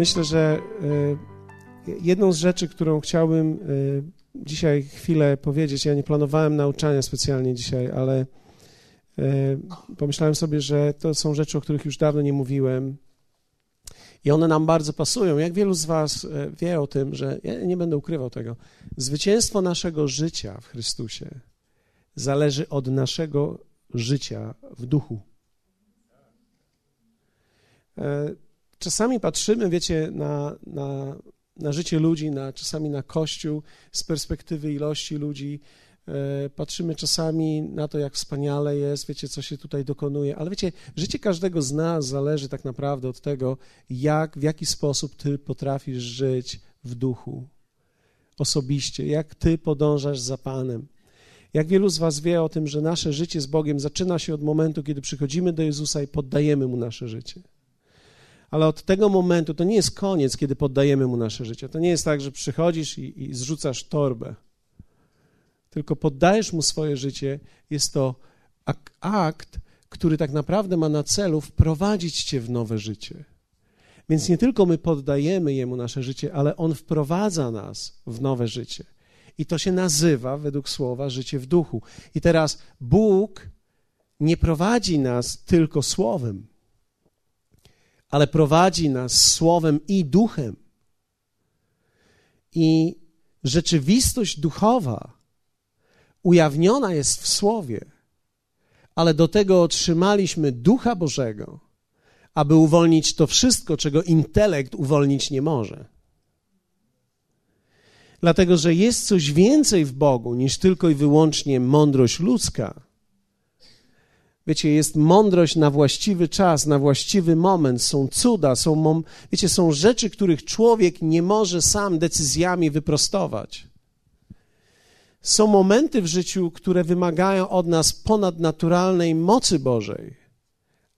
myślę, że e, jedną z rzeczy, którą chciałbym e, dzisiaj chwilę powiedzieć, ja nie planowałem nauczania specjalnie dzisiaj, ale e, pomyślałem sobie, że to są rzeczy, o których już dawno nie mówiłem. I one nam bardzo pasują. Jak wielu z Was wie o tym, że ja nie będę ukrywał tego, zwycięstwo naszego życia w Chrystusie zależy od naszego życia w duchu. Czasami patrzymy, wiecie, na, na, na życie ludzi, na, czasami na Kościół z perspektywy ilości ludzi. E, patrzymy czasami na to, jak wspaniale jest, wiecie, co się tutaj dokonuje, ale wiecie, życie każdego z nas zależy tak naprawdę od tego, jak, w jaki sposób ty potrafisz żyć w duchu, osobiście, jak ty podążasz za Panem. Jak wielu z Was wie o tym, że nasze życie z Bogiem zaczyna się od momentu, kiedy przychodzimy do Jezusa i poddajemy Mu nasze życie ale od tego momentu to nie jest koniec, kiedy poddajemy mu nasze życie. To nie jest tak, że przychodzisz i, i zrzucasz torbę, tylko poddajesz mu swoje życie. Jest to akt, który tak naprawdę ma na celu wprowadzić cię w nowe życie. Więc nie tylko my poddajemy jemu nasze życie, ale on wprowadza nas w nowe życie. I to się nazywa, według słowa, życie w duchu. I teraz Bóg nie prowadzi nas tylko słowem ale prowadzi nas słowem i duchem. I rzeczywistość duchowa ujawniona jest w słowie, ale do tego otrzymaliśmy ducha Bożego, aby uwolnić to wszystko, czego intelekt uwolnić nie może. Dlatego, że jest coś więcej w Bogu niż tylko i wyłącznie mądrość ludzka Wiecie, jest mądrość na właściwy czas, na właściwy moment, są cuda, są, wiecie, są rzeczy, których człowiek nie może sam decyzjami wyprostować. Są momenty w życiu, które wymagają od nas ponadnaturalnej mocy Bożej,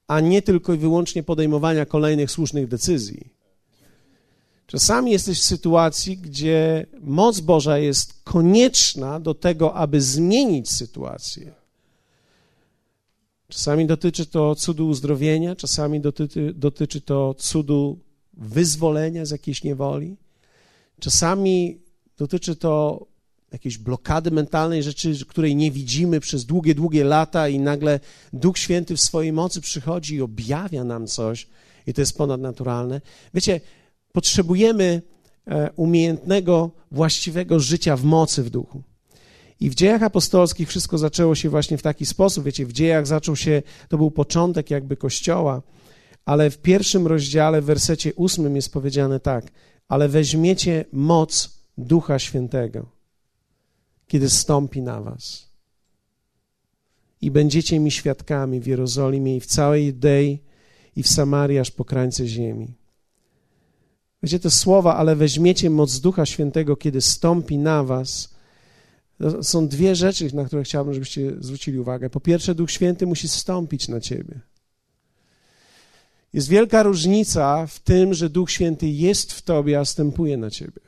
a nie tylko i wyłącznie podejmowania kolejnych słusznych decyzji. Czasami jesteś w sytuacji, gdzie moc Boża jest konieczna do tego, aby zmienić sytuację. Czasami dotyczy to cudu uzdrowienia, czasami dotyczy, dotyczy to cudu wyzwolenia z jakiejś niewoli, czasami dotyczy to jakiejś blokady mentalnej rzeczy, której nie widzimy przez długie, długie lata i nagle Duch Święty w swojej mocy przychodzi i objawia nam coś i to jest ponadnaturalne. Wiecie, potrzebujemy e, umiejętnego, właściwego życia w mocy w duchu. I w dziejach apostolskich wszystko zaczęło się właśnie w taki sposób. Wiecie, w dziejach zaczął się, to był początek jakby kościoła, ale w pierwszym rozdziale, w wersecie ósmym jest powiedziane tak: Ale weźmiecie moc Ducha Świętego, kiedy stąpi na Was. I będziecie mi świadkami w Jerozolimie i w całej Judei i w Samarii, aż po krańce ziemi. Wiecie, te słowa, ale weźmiecie moc Ducha Świętego, kiedy stąpi na Was, są dwie rzeczy, na które chciałbym, żebyście zwrócili uwagę. Po pierwsze, Duch Święty musi zstąpić na ciebie. Jest wielka różnica w tym, że Duch Święty jest w tobie, a stępuje na ciebie.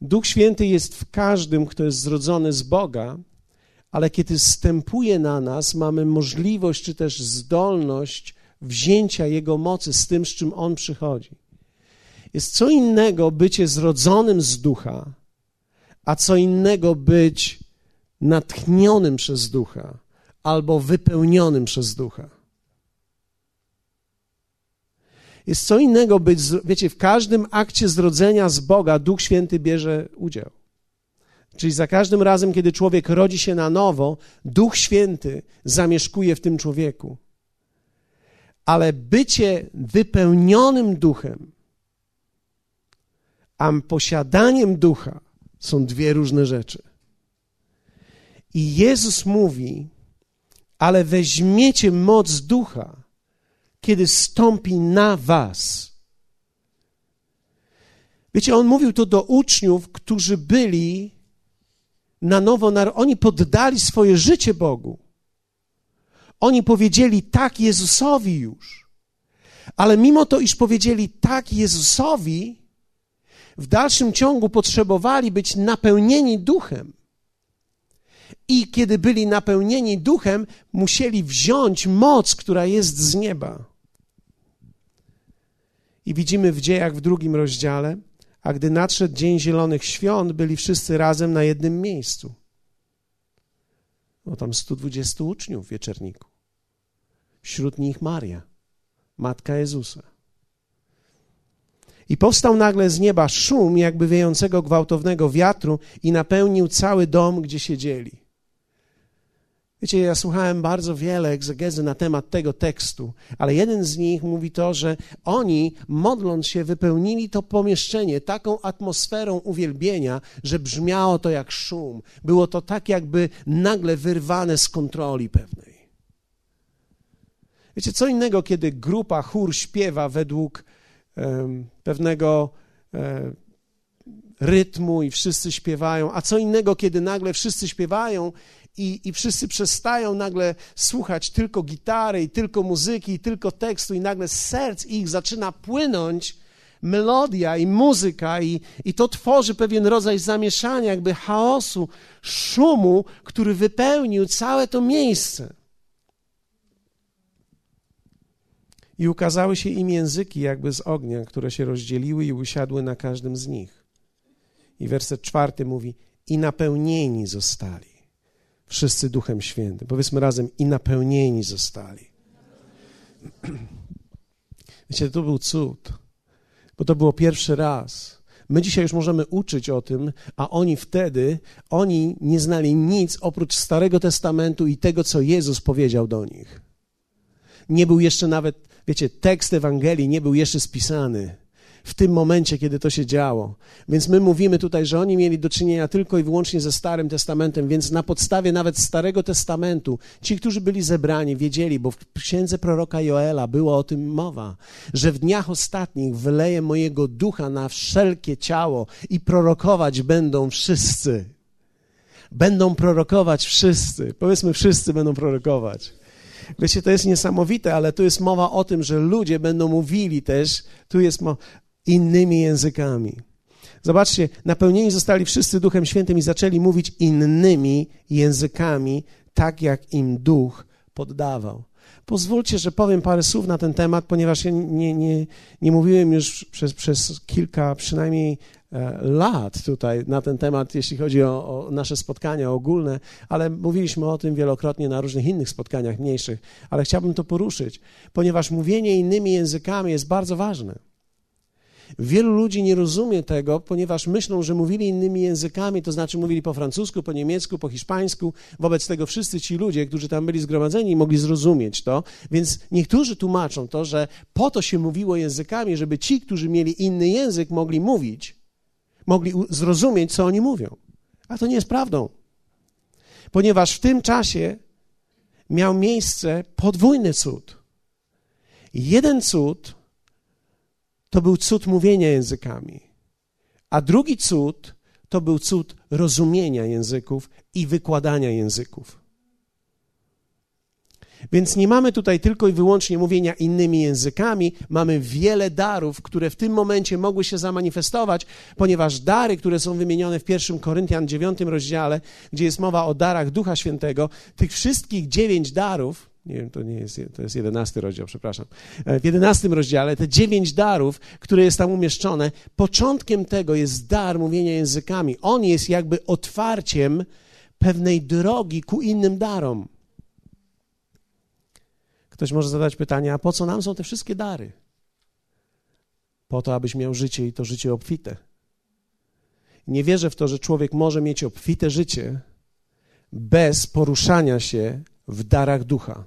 Duch Święty jest w każdym, kto jest zrodzony z Boga, ale kiedy stępuje na nas, mamy możliwość czy też zdolność wzięcia Jego mocy z tym, z czym On przychodzi. Jest co innego bycie zrodzonym z ducha, a co innego być natchnionym przez ducha albo wypełnionym przez ducha. Jest co innego być, wiecie, w każdym akcie zrodzenia z Boga Duch Święty bierze udział. Czyli za każdym razem, kiedy człowiek rodzi się na nowo, Duch Święty zamieszkuje w tym człowieku. Ale bycie wypełnionym duchem, a posiadaniem ducha są dwie różne rzeczy. I Jezus mówi, ale weźmiecie moc ducha, kiedy stąpi na was. Wiecie, on mówił to do uczniów, którzy byli na nowo, oni poddali swoje życie Bogu. Oni powiedzieli tak Jezusowi już. Ale mimo to, iż powiedzieli tak Jezusowi, w dalszym ciągu potrzebowali być napełnieni duchem. I kiedy byli napełnieni duchem, musieli wziąć moc, która jest z nieba. I widzimy w dziejach w drugim rozdziale, a gdy nadszedł dzień zielonych świąt, byli wszyscy razem na jednym miejscu. No tam 120 uczniów w wieczerniku. Wśród nich Maria, matka Jezusa. I powstał nagle z nieba szum, jakby wiejącego gwałtownego wiatru, i napełnił cały dom, gdzie siedzieli. Wiecie, ja słuchałem bardzo wiele egzegezy na temat tego tekstu, ale jeden z nich mówi to, że oni, modląc się, wypełnili to pomieszczenie taką atmosferą uwielbienia, że brzmiało to jak szum. Było to tak, jakby nagle wyrwane z kontroli pewnej. Wiecie, co innego, kiedy grupa, chór śpiewa według pewnego um, rytmu i wszyscy śpiewają, a co innego, kiedy nagle wszyscy śpiewają i, i wszyscy przestają nagle słuchać tylko gitary i tylko muzyki i tylko tekstu i nagle z serc ich zaczyna płynąć melodia i muzyka i, i to tworzy pewien rodzaj zamieszania, jakby chaosu, szumu, który wypełnił całe to miejsce. I ukazały się im języki jakby z ognia, które się rozdzieliły i usiadły na każdym z nich. I werset czwarty mówi: I napełnieni zostali wszyscy Duchem Świętym. Powiedzmy razem, i napełnieni zostali. Wiecie, to był cud, bo to było pierwszy raz. My dzisiaj już możemy uczyć o tym, a oni wtedy, oni nie znali nic oprócz Starego Testamentu i tego, co Jezus powiedział do nich. Nie był jeszcze nawet, wiecie, tekst Ewangelii nie był jeszcze spisany w tym momencie, kiedy to się działo. Więc my mówimy tutaj, że oni mieli do czynienia tylko i wyłącznie ze Starym Testamentem, więc na podstawie nawet Starego Testamentu ci, którzy byli zebrani, wiedzieli, bo w księdze proroka Joela była o tym mowa, że w dniach ostatnich wyleję mojego ducha na wszelkie ciało i prorokować będą wszyscy. Będą prorokować wszyscy. Powiedzmy, wszyscy będą prorokować. Wiecie, to jest niesamowite, ale tu jest mowa o tym, że ludzie będą mówili też, tu jest mowa, innymi językami. Zobaczcie, napełnieni zostali wszyscy Duchem Świętym i zaczęli mówić innymi językami, tak jak im Duch poddawał. Pozwólcie, że powiem parę słów na ten temat, ponieważ ja nie, nie, nie mówiłem już przez, przez kilka przynajmniej lat tutaj na ten temat, jeśli chodzi o, o, nasze spotkania ogólne, ale mówiliśmy o tym wielokrotnie na różnych innych spotkaniach mniejszych, ale chciałbym to poruszyć, ponieważ mówienie innymi językami jest bardzo ważne. Wielu ludzi nie rozumie tego, ponieważ myślą, że mówili innymi językami, to znaczy mówili po francusku, po niemiecku, po hiszpańsku. Wobec tego wszyscy ci ludzie, którzy tam byli zgromadzeni, mogli zrozumieć to. Więc niektórzy tłumaczą to, że po to się mówiło językami, żeby ci, którzy mieli inny język, mogli mówić, mogli zrozumieć, co oni mówią. A to nie jest prawdą. Ponieważ w tym czasie miał miejsce podwójny cud. Jeden cud to był cud mówienia językami, a drugi cud to był cud rozumienia języków i wykładania języków. Więc nie mamy tutaj tylko i wyłącznie mówienia innymi językami, mamy wiele darów, które w tym momencie mogły się zamanifestować, ponieważ dary, które są wymienione w 1 Koryntian 9 rozdziale, gdzie jest mowa o darach Ducha Świętego, tych wszystkich dziewięć darów nie wiem, to nie jest, to jest jedenasty rozdział, przepraszam. E, w jedenastym rozdziale te dziewięć darów, które jest tam umieszczone, początkiem tego jest dar mówienia językami. On jest jakby otwarciem pewnej drogi ku innym darom. Ktoś może zadać pytanie, a po co nam są te wszystkie dary? Po to, abyś miał życie i to życie obfite. Nie wierzę w to, że człowiek może mieć obfite życie bez poruszania się w darach ducha.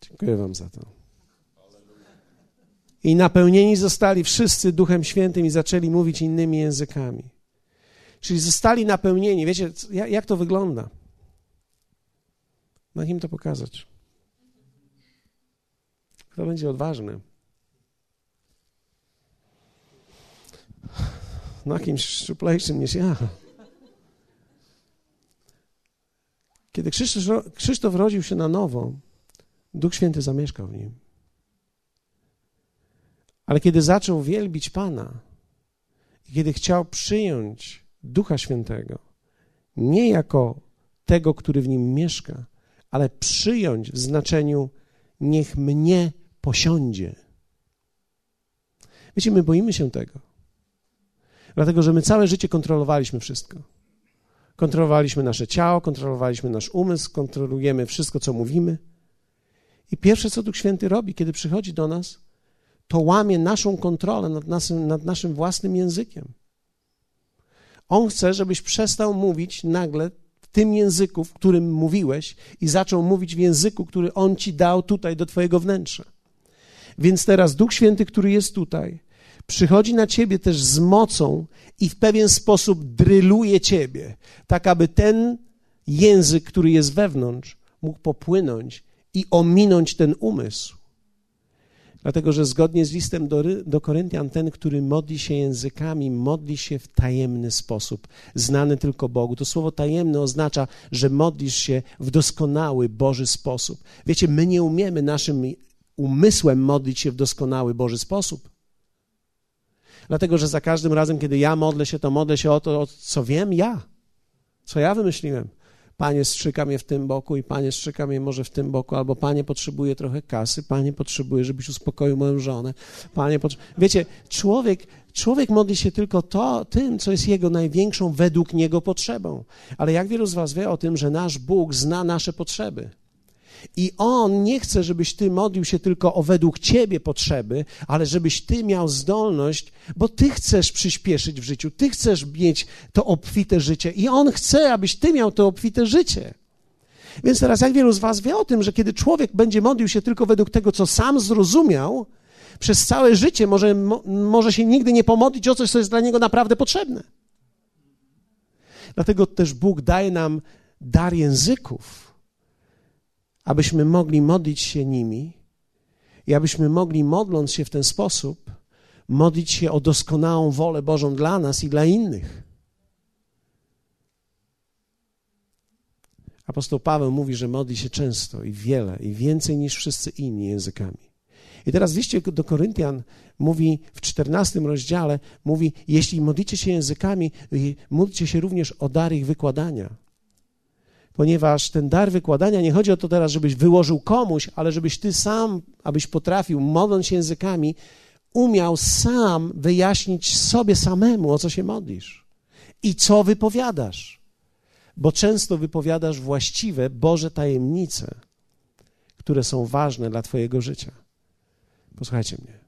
Dziękuję Wam za to. I napełnieni zostali wszyscy Duchem Świętym i zaczęli mówić innymi językami. Czyli zostali napełnieni. Wiecie, jak to wygląda? Ma im to pokazać. Kto będzie odważny? Na kimś szczuplejszym niż ja. Kiedy Krzysztof, Krzysztof rodził się na nowo, Duch Święty zamieszkał w nim. Ale kiedy zaczął wielbić Pana i kiedy chciał przyjąć Ducha Świętego, nie jako tego, który w nim mieszka, ale przyjąć w znaczeniu niech mnie posiądzie. Wiecie, my boimy się tego. Dlatego, że my całe życie kontrolowaliśmy wszystko. Kontrolowaliśmy nasze ciało, kontrolowaliśmy nasz umysł, kontrolujemy wszystko, co mówimy. I pierwsze, co Duch Święty robi, kiedy przychodzi do nas, to łamie naszą kontrolę nad naszym, nad naszym własnym językiem. On chce, żebyś przestał mówić nagle tym języku, w którym mówiłeś, i zaczął mówić w języku, który On ci dał tutaj do Twojego wnętrza. Więc teraz Duch Święty, który jest tutaj, przychodzi na ciebie też z mocą i w pewien sposób dryluje ciebie, tak aby ten język, który jest wewnątrz, mógł popłynąć i ominąć ten umysł. Dlatego, że zgodnie z listem do, do Koryntian, ten, który modli się językami, modli się w tajemny sposób, znany tylko Bogu. To słowo tajemny oznacza, że modlisz się w doskonały Boży sposób. Wiecie, my nie umiemy naszym umysłem modlić się w doskonały Boży sposób. Dlatego, że za każdym razem, kiedy ja modlę się, to modlę się o to, o co wiem ja, co ja wymyśliłem. Panie strzyka mnie w tym boku i Panie strzyka mnie może w tym boku, albo Panie potrzebuje trochę kasy, Panie potrzebuje, żebyś uspokoił moją żonę. Panie Wiecie, człowiek, człowiek modli się tylko to, tym, co jest jego największą według niego potrzebą. Ale jak wielu z was wie o tym, że nasz Bóg zna nasze potrzeby? I On nie chce, żebyś ty modlił się tylko o według ciebie potrzeby, ale żebyś ty miał zdolność, bo ty chcesz przyspieszyć w życiu, ty chcesz mieć to obfite życie i On chce, abyś ty miał to obfite życie. Więc teraz jak wielu z was wie o tym, że kiedy człowiek będzie modlił się tylko według tego, co sam zrozumiał, przez całe życie może, może się nigdy nie pomodlić o coś, co jest dla niego naprawdę potrzebne. Dlatego też Bóg daje nam dar języków abyśmy mogli modlić się nimi i abyśmy mogli, modląc się w ten sposób, modlić się o doskonałą wolę Bożą dla nas i dla innych. Apostoł Paweł mówi, że modli się często i wiele, i więcej niż wszyscy inni językami. I teraz liście do Koryntian mówi w czternastym rozdziale, mówi, jeśli modlicie się językami, módlcie się również o dar ich wykładania ponieważ ten dar wykładania nie chodzi o to teraz, żebyś wyłożył komuś, ale żebyś ty sam, abyś potrafił, modląc się językami, umiał sam wyjaśnić sobie samemu, o co się modlisz i co wypowiadasz. Bo często wypowiadasz właściwe Boże tajemnice, które są ważne dla Twojego życia. Posłuchajcie mnie.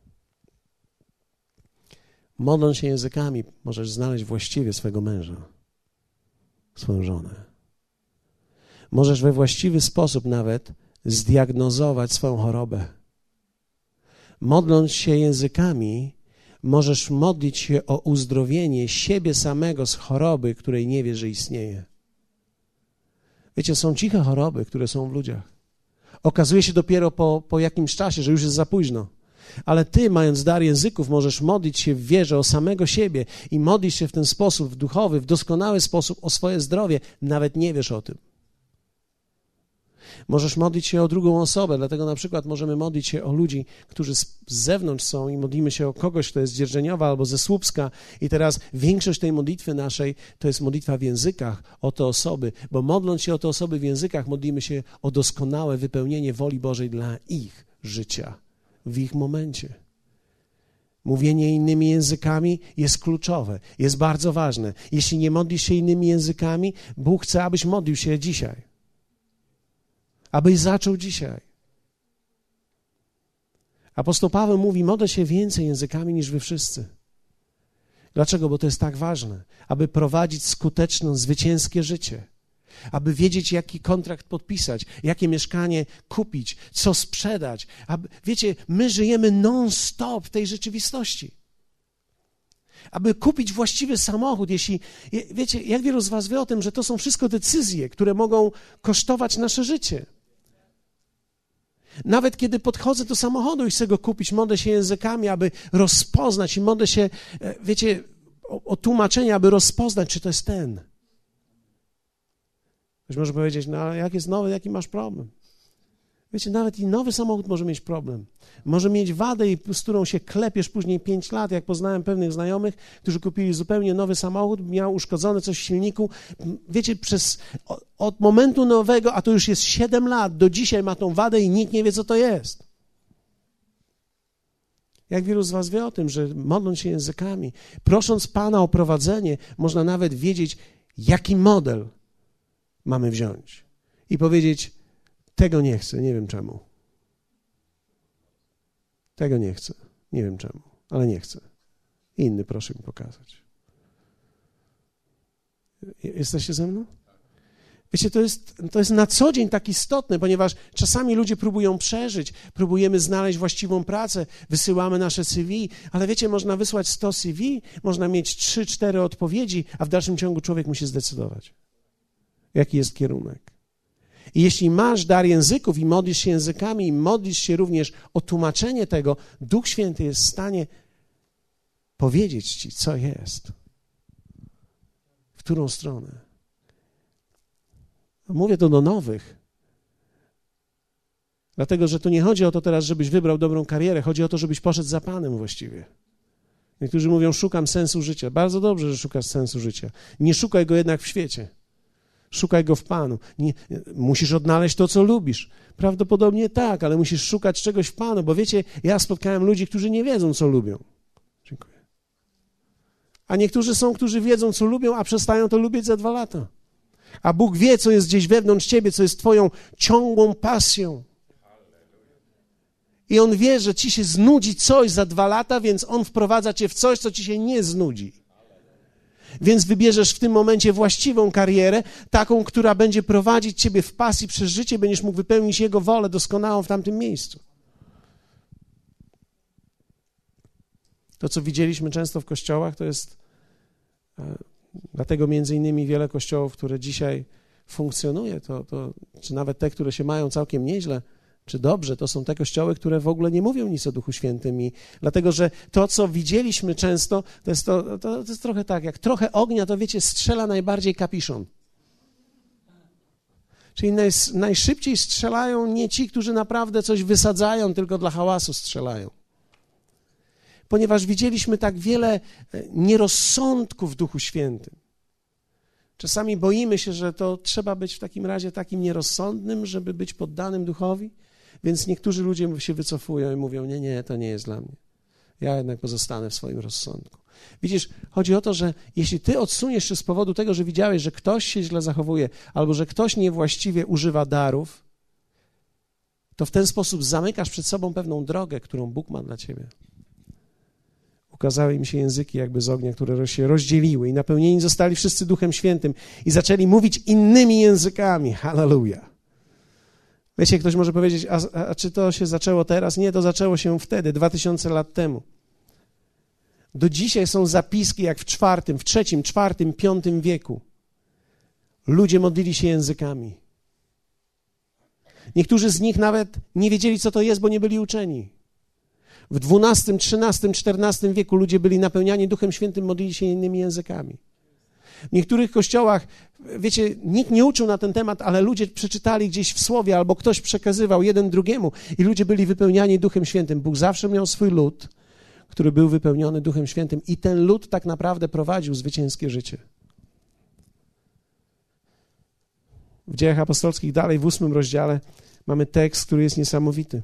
Modląc się językami, możesz znaleźć właściwie swego męża, swoją żonę możesz we właściwy sposób nawet zdiagnozować swoją chorobę. Modląc się językami, możesz modlić się o uzdrowienie siebie samego z choroby, której nie wiesz, że istnieje. Wiecie, są ciche choroby, które są w ludziach. Okazuje się dopiero po, po jakimś czasie, że już jest za późno. Ale ty, mając dar języków, możesz modlić się w wierze o samego siebie i modlić się w ten sposób, w duchowy, w doskonały sposób o swoje zdrowie, nawet nie wiesz o tym. Możesz modlić się o drugą osobę, dlatego na przykład możemy modlić się o ludzi, którzy z zewnątrz są i modlimy się o kogoś, kto jest Dzierżeniowa albo ze Słupska i teraz większość tej modlitwy naszej to jest modlitwa w językach o te osoby, bo modląc się o te osoby w językach modlimy się o doskonałe wypełnienie woli Bożej dla ich życia w ich momencie. Mówienie innymi językami jest kluczowe, jest bardzo ważne. Jeśli nie modlisz się innymi językami, Bóg chce, abyś modlił się dzisiaj abyś zaczął dzisiaj. Apostoł Paweł mówi: Modlę się więcej językami niż wy wszyscy. Dlaczego? Bo to jest tak ważne, aby prowadzić skuteczne, zwycięskie życie, aby wiedzieć, jaki kontrakt podpisać, jakie mieszkanie kupić, co sprzedać. Aby, wiecie, my żyjemy non-stop w tej rzeczywistości. Aby kupić właściwy samochód, jeśli, wiecie, jak wielu z Was wie o tym, że to są wszystko decyzje, które mogą kosztować nasze życie. Nawet kiedy podchodzę do samochodu i chcę go kupić, modlę się językami, aby rozpoznać i modlę się, e, wiecie, o, o tłumaczenie, aby rozpoznać, czy to jest ten. Ktoś może powiedzieć, no ale jak jest nowy, jaki masz problem? Wiecie, nawet i nowy samochód może mieć problem. Może mieć wadę, z którą się klepiesz później 5 lat. Jak poznałem pewnych znajomych, którzy kupili zupełnie nowy samochód, miał uszkodzone coś w silniku. Wiecie, przez, od momentu nowego, a to już jest 7 lat, do dzisiaj ma tą wadę i nikt nie wie, co to jest. Jak wielu z Was wie o tym, że modląc się językami, prosząc Pana o prowadzenie, można nawet wiedzieć, jaki model mamy wziąć i powiedzieć: Tego nie chcę, nie wiem czemu. Tego nie chcę, nie wiem czemu, ale nie chcę. Inny proszę mi pokazać. Jesteście ze mną? Wiecie, to jest, to jest na co dzień tak istotne, ponieważ czasami ludzie próbują przeżyć, próbujemy znaleźć właściwą pracę, wysyłamy nasze CV, ale wiecie, można wysłać 100 CV, można mieć 3-4 odpowiedzi, a w dalszym ciągu człowiek musi zdecydować, jaki jest kierunek. I jeśli masz dar języków i modlisz się językami i modlisz się również o tłumaczenie tego, Duch Święty jest w stanie powiedzieć ci, co jest, w którą stronę. Mówię to do nowych. Dlatego, że tu nie chodzi o to teraz, żebyś wybrał dobrą karierę, chodzi o to, żebyś poszedł za Panem właściwie. Niektórzy mówią, szukam sensu życia. Bardzo dobrze, że szukasz sensu życia. Nie szukaj go jednak w świecie. Szukaj go w Panu. Nie, musisz odnaleźć to, co lubisz. Prawdopodobnie tak, ale musisz szukać czegoś w Panu, bo wiecie, ja spotkałem ludzi, którzy nie wiedzą, co lubią. Dziękuję. A niektórzy są, którzy wiedzą, co lubią, a przestają to lubić za dwa lata. A Bóg wie, co jest gdzieś wewnątrz ciebie, co jest Twoją ciągłą pasją. I On wie, że ci się znudzi coś za dwa lata, więc On wprowadza cię w coś, co ci się nie znudzi. Więc wybierzesz w tym momencie właściwą karierę, taką, która będzie prowadzić ciebie w pasji przez życie, będziesz mógł wypełnić Jego wolę doskonałą w tamtym miejscu. To, co widzieliśmy często w kościołach, to jest e, Dlatego między innymi wiele kościołów, które dzisiaj funkcjonuje, to, to, czy nawet te, które się mają całkiem nieźle, czy dobrze, to są te kościoły, które w ogóle nie mówią nic o Duchu Świętym. I dlatego, że to, co widzieliśmy często, to jest, to, to, to jest trochę tak, jak trochę ognia, to wiecie, strzela najbardziej kapiszon. Czyli naj, najszybciej strzelają nie ci, którzy naprawdę coś wysadzają, tylko dla hałasu strzelają ponieważ widzieliśmy tak wiele e, nierozsądków w Duchu Świętym. Czasami boimy się, że to trzeba być w takim razie takim nierozsądnym, żeby być poddanym duchowi, więc niektórzy ludzie się wycofują i mówią: Nie, nie, to nie jest dla mnie. Ja jednak pozostanę w swoim rozsądku. Widzisz, chodzi o to, że jeśli ty odsuniesz się z powodu tego, że widziałeś, że ktoś się źle zachowuje, albo że ktoś niewłaściwie używa darów, to w ten sposób zamykasz przed sobą pewną drogę, którą Bóg ma dla ciebie ukazały im się języki jakby z ognia, które się rozdzieliły i napełnieni zostali wszyscy Duchem Świętym i zaczęli mówić innymi językami. Hallelujah. Wiecie, ktoś może powiedzieć, a, a, czy to się zaczęło teraz? Nie, to zaczęło się wtedy, dwa tysiące lat temu. Do dzisiaj są zapiski, jak w czwartym, w trzecim, czwartym, piątym wieku. Ludzie modlili się językami. Niektórzy z nich nawet nie wiedzieli, co to jest, bo nie byli uczeni. W XII, XIII, XIV wieku ludzie byli napełniani Duchem Świętym, modlili się innymi językami. W niektórych kościołach, wiecie, nikt nie uczył na ten temat, ale ludzie przeczytali gdzieś w słowie albo ktoś przekazywał jeden drugiemu i ludzie byli wypełniani Duchem Świętym. Bóg zawsze miał swój lud, który był wypełniony Duchem Świętym i ten lud tak naprawdę prowadził zwycięskie życie. W dziejach apostolskich dalej w ósmym rozdziale mamy tekst, który jest niesamowity.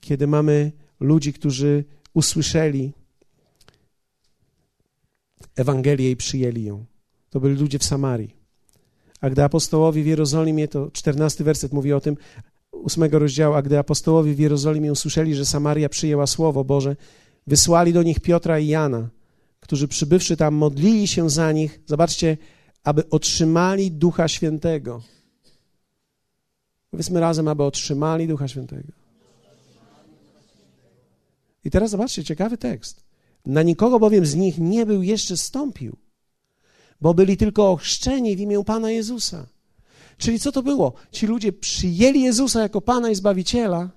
Kiedy mamy ludzi, którzy usłyszeli Ewangelię i przyjęli ją. To byli ludzie w Samarii. A gdy apostołowie w Jerozolimie, to czternasty werset mówi o tym, ósmego rozdziału, a gdy apostołowie w Jerozolimie usłyszeli, że Samaria przyjęła Słowo Boże, wysłali do nich Piotra i Jana, którzy przybywszy tam modlili się za nich, zobaczcie, aby otrzymali Ducha Świętego. Powiedzmy razem, aby otrzymali Ducha Świętego. I teraz zobaczcie, ciekawy tekst. Na nikogo bowiem z nich nie był jeszcze stąpił, bo byli tylko ochrzczeni w imię Pana Jezusa. Czyli co to było? Ci ludzie przyjęli Jezusa jako Pana i Zbawiciela,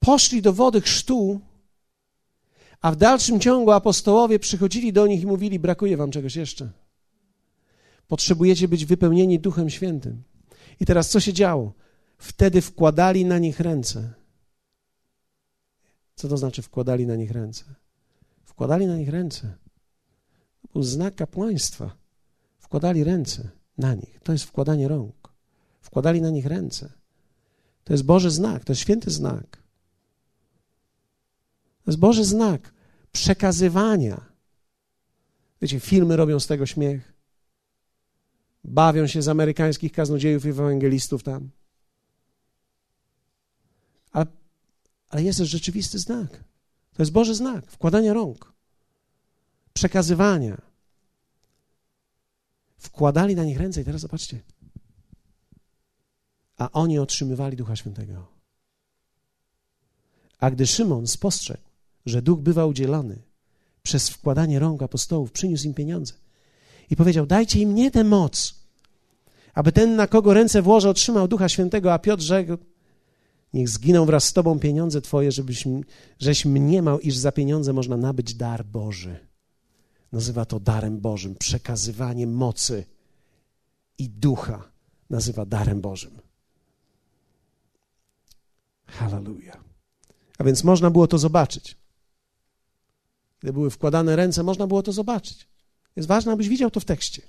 poszli do wody chrztu, a w dalszym ciągu apostołowie przychodzili do nich i mówili: Brakuje wam czegoś jeszcze. Potrzebujecie być wypełnieni Duchem Świętym. I teraz co się działo? Wtedy wkładali na nich ręce. Co to znaczy wkładali na nich ręce? Wkładali na nich ręce. To był znak kapłaństwa. Wkładali ręce na nich. To jest wkładanie rąk. Wkładali na nich ręce. To jest Boży znak, to jest święty znak. To jest Boży znak przekazywania. Wiecie, filmy robią z tego śmiech. Bawią się z amerykańskich kaznodziejów i ewangelistów tam. Ale, ale jest też rzeczywisty znak. To jest Boży znak wkładania rąk, przekazywania. Wkładali na nich ręce i teraz zobaczcie. A oni otrzymywali Ducha Świętego. A gdy Szymon spostrzegł, że duch bywa udzielony przez wkładanie rąk apostołów, przyniósł im pieniądze i powiedział: Dajcie im nie tę moc, aby ten, na kogo ręce włożę, otrzymał ducha świętego. A Piotr rzekł: Niech zginą wraz z tobą pieniądze twoje, żebyś, żeś mniemał, iż za pieniądze można nabyć dar Boży. Nazywa to darem Bożym, przekazywanie mocy i ducha nazywa darem Bożym. Hallelujah. A więc można było to zobaczyć. Gdy były wkładane ręce, można było to zobaczyć. Jest ważne, abyś widział to w tekście.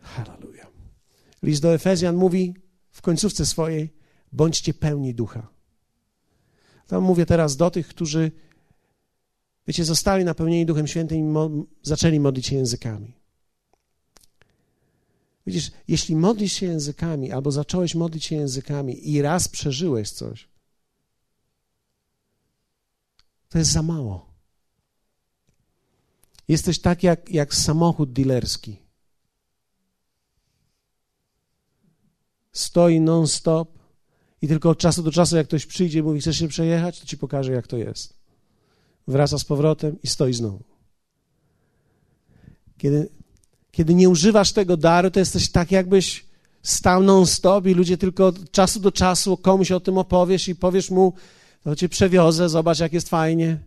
Hallelujah. List do Efezjan mówi w końcówce swojej: bądźcie pełni ducha. Tam mówię teraz do tych, którzy, wiecie, zostali napełnieni Duchem Świętym i mo zaczęli modlić się językami. Widzisz, jeśli modlisz się językami, albo zacząłeś modlić się językami i raz przeżyłeś coś, to jest za mało. Jesteś tak jak, jak samochód dealerski. Stoi non-stop i tylko od czasu do czasu, jak ktoś przyjdzie i mówi, chcesz się przejechać, to ci pokaże, jak to jest. Wraca z powrotem i stoi znowu. Kiedy, kiedy nie używasz tego daru, to jesteś tak, jakbyś stał non-stop i ludzie tylko od czasu do czasu komuś o tym opowiesz i powiesz mu, to cię przewiozę, zobacz jak jest fajnie.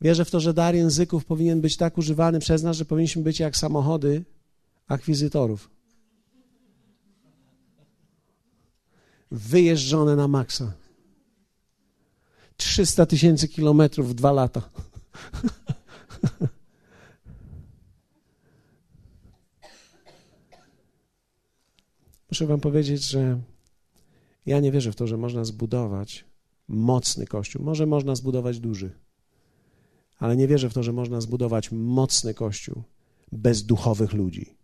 Wierzę w to, że dar języków powinien być tak używany przez nas, że powinniśmy być jak samochody akwizytorów. Wyjeżdżone na maksa. 300 tysięcy kilometrów w dwa lata. Muszę Wam powiedzieć, że ja nie wierzę w to, że można zbudować mocny kościół. Może można zbudować duży, ale nie wierzę w to, że można zbudować mocny kościół bez duchowych ludzi.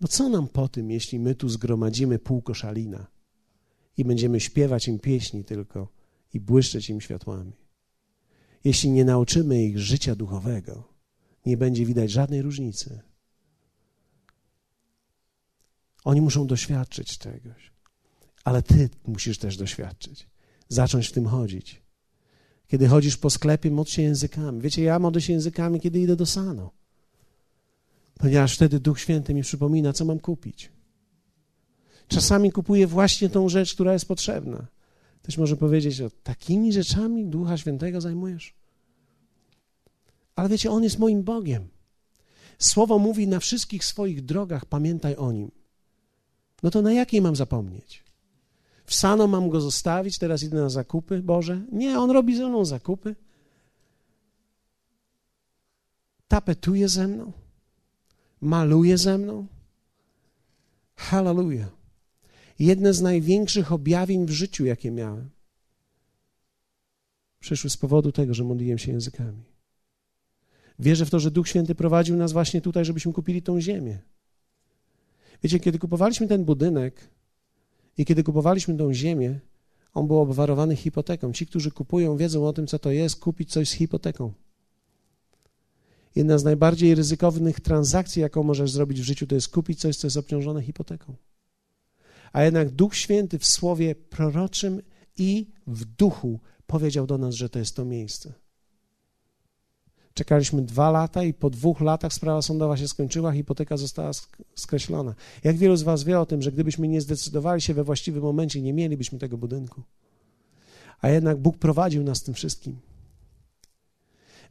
No co nam po tym, jeśli my tu zgromadzimy pół koszalina i będziemy śpiewać im pieśni tylko i błyszczeć im światłami? Jeśli nie nauczymy ich życia duchowego, nie będzie widać żadnej różnicy. Oni muszą doświadczyć czegoś, ale ty musisz też doświadczyć, zacząć w tym chodzić. Kiedy chodzisz po sklepie, modl się językami. Wiecie, ja modlę się językami, kiedy idę do Sano, ponieważ wtedy Duch Święty mi przypomina, co mam kupić. Czasami kupuję właśnie tą rzecz, która jest potrzebna. Ktoś może powiedzieć, o takimi rzeczami Ducha Świętego zajmujesz? Ale wiecie, On jest moim Bogiem. Słowo mówi, na wszystkich swoich drogach pamiętaj o Nim. No to na jakiej mam zapomnieć? W Sano mam go zostawić, teraz idę na zakupy, Boże? Nie, on robi ze mną zakupy. Tapetuje ze mną. Maluje ze mną. Hallelujah. Jedne z największych objawień w życiu, jakie miałem, przyszły z powodu tego, że modliłem się językami. Wierzę w to, że Duch Święty prowadził nas właśnie tutaj, żebyśmy kupili tą ziemię. Wiecie, kiedy kupowaliśmy ten budynek i kiedy kupowaliśmy tą ziemię, on był obwarowany hipoteką. Ci, którzy kupują, wiedzą o tym, co to jest kupić coś z hipoteką. Jedna z najbardziej ryzykownych transakcji, jaką możesz zrobić w życiu, to jest kupić coś, co jest obciążone hipoteką. A jednak Duch Święty w słowie proroczym i w duchu powiedział do nas, że to jest to miejsce. Czekaliśmy dwa lata i po dwóch latach sprawa sądowa się skończyła, hipoteka została skreślona. Jak wielu z Was wie o tym, że gdybyśmy nie zdecydowali się we właściwym momencie, nie mielibyśmy tego budynku. A jednak Bóg prowadził nas tym wszystkim.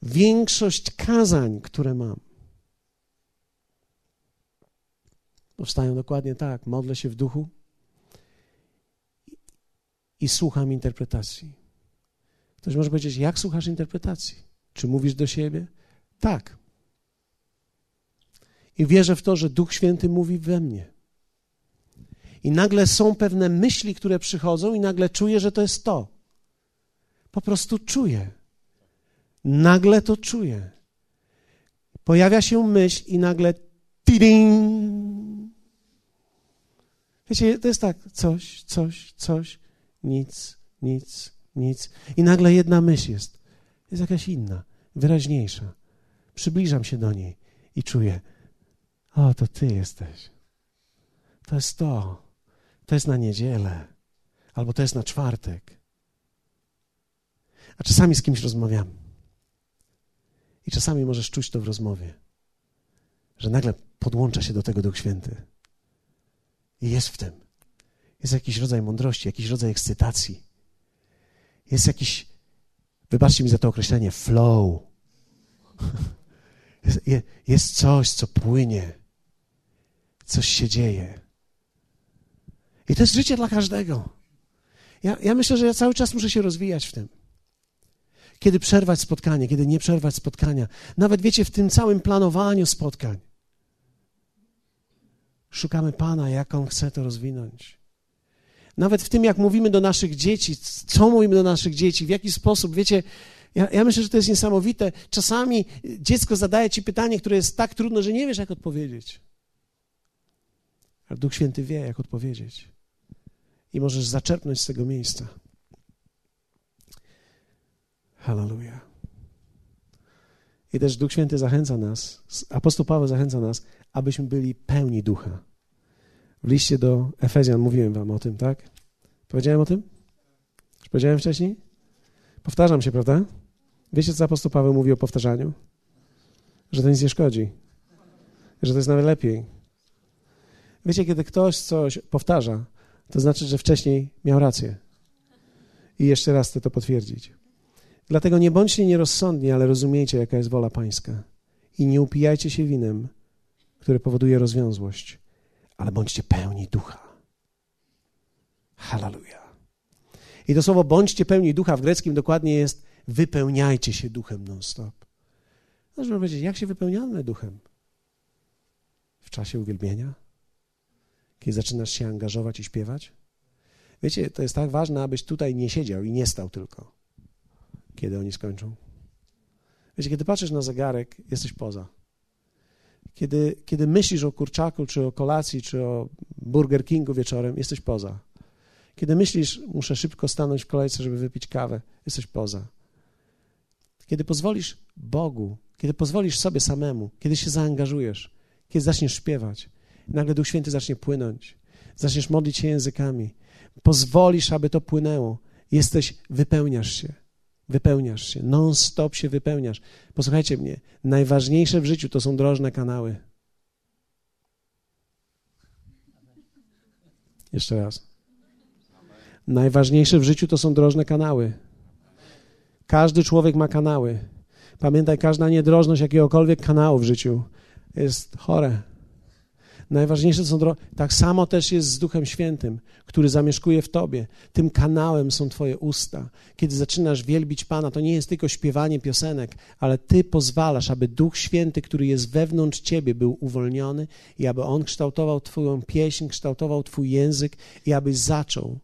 Większość kazań, które mam, Powstają dokładnie tak. Modlę się w duchu i słucham interpretacji. Ktoś może powiedzieć, jak słuchasz interpretacji? Czy mówisz do siebie? Tak. I wierzę w to, że Duch Święty mówi we mnie. I nagle są pewne myśli, które przychodzą, i nagle czuję, że to jest to. Po prostu czuję. Nagle to czuję. Pojawia się myśl, i nagle tiding. Wiecie, to jest tak, coś, coś, coś, nic, nic, nic. I nagle jedna myśl jest. Jest jakaś inna, wyraźniejsza. Przybliżam się do niej i czuję, o, to ty jesteś. To jest to. To jest na niedzielę. Albo to jest na czwartek. A czasami z kimś rozmawiam. I czasami możesz czuć to w rozmowie, że nagle podłącza się do tego Duch Święty. I jest w tym. Jest jakiś rodzaj mądrości, jakiś rodzaj ekscytacji. Jest jakiś, wybaczcie mi za to określenie, flow. Jest, jest coś, co płynie. Coś się dzieje. I to jest życie dla każdego. Ja, ja myślę, że ja cały czas muszę się rozwijać w tym. Kiedy przerwać spotkanie, kiedy nie przerwać spotkania. Nawet wiecie, w tym całym planowaniu spotkań. Szukamy Pana, jak On chce to rozwinąć. Nawet w tym, jak mówimy do naszych dzieci, co mówimy do naszych dzieci, w jaki sposób, wiecie, ja, ja myślę, że to jest niesamowite. Czasami dziecko zadaje ci pytanie, które jest tak trudne, że nie wiesz, jak odpowiedzieć. Ale Duch Święty wie, jak odpowiedzieć. I możesz zaczerpnąć z tego miejsca. Hallelujah. I też Duch Święty zachęca nas, apostoł Paweł zachęca nas, abyśmy byli pełni ducha. W liście do Efezjan mówiłem wam o tym, tak? Powiedziałem o tym? Już powiedziałem wcześniej? Powtarzam się, prawda? Wiecie, co apostoł Paweł mówi o powtarzaniu? Że to nic nie szkodzi. Że to jest nawet lepiej. Wiecie, kiedy ktoś coś powtarza, to znaczy, że wcześniej miał rację. I jeszcze raz chcę to potwierdzić. Dlatego nie bądźcie nierozsądni, ale rozumiejcie, jaka jest wola Pańska. I nie upijajcie się winem, które powoduje rozwiązłość, ale bądźcie pełni ducha. Hallelujah. I to słowo bądźcie pełni ducha w greckim dokładnie jest wypełniajcie się duchem non-stop. Można powiedzieć, jak się wypełniamy duchem? W czasie uwielbienia? Kiedy zaczynasz się angażować i śpiewać? Wiecie, to jest tak ważne, abyś tutaj nie siedział i nie stał tylko, kiedy oni skończą. Wiecie, kiedy patrzysz na zegarek, jesteś poza. Kiedy, kiedy myślisz o kurczaku, czy o kolacji, czy o Burger Kingu wieczorem, jesteś poza. Kiedy myślisz, muszę szybko stanąć w kolejce, żeby wypić kawę, jesteś poza. Kiedy pozwolisz Bogu, kiedy pozwolisz sobie samemu, kiedy się zaangażujesz, kiedy zaczniesz śpiewać, nagle Duch Święty zacznie płynąć, zaczniesz modlić się językami, pozwolisz, aby to płynęło, jesteś, wypełniasz się, wypełniasz się, non-stop się wypełniasz. Posłuchajcie mnie, najważniejsze w życiu to są drożne kanały. Jeszcze raz. Najważniejsze w życiu to są drożne kanały. Każdy człowiek ma kanały. Pamiętaj, każda niedrożność jakiegokolwiek kanału w życiu jest chore. Najważniejsze są drogi. Tak samo też jest z Duchem Świętym, który zamieszkuje w tobie. Tym kanałem są twoje usta. Kiedy zaczynasz wielbić Pana, to nie jest tylko śpiewanie piosenek, ale ty pozwalasz, aby Duch Święty, który jest wewnątrz ciebie, był uwolniony i aby On kształtował twoją pieśń, kształtował twój język i abyś zaczął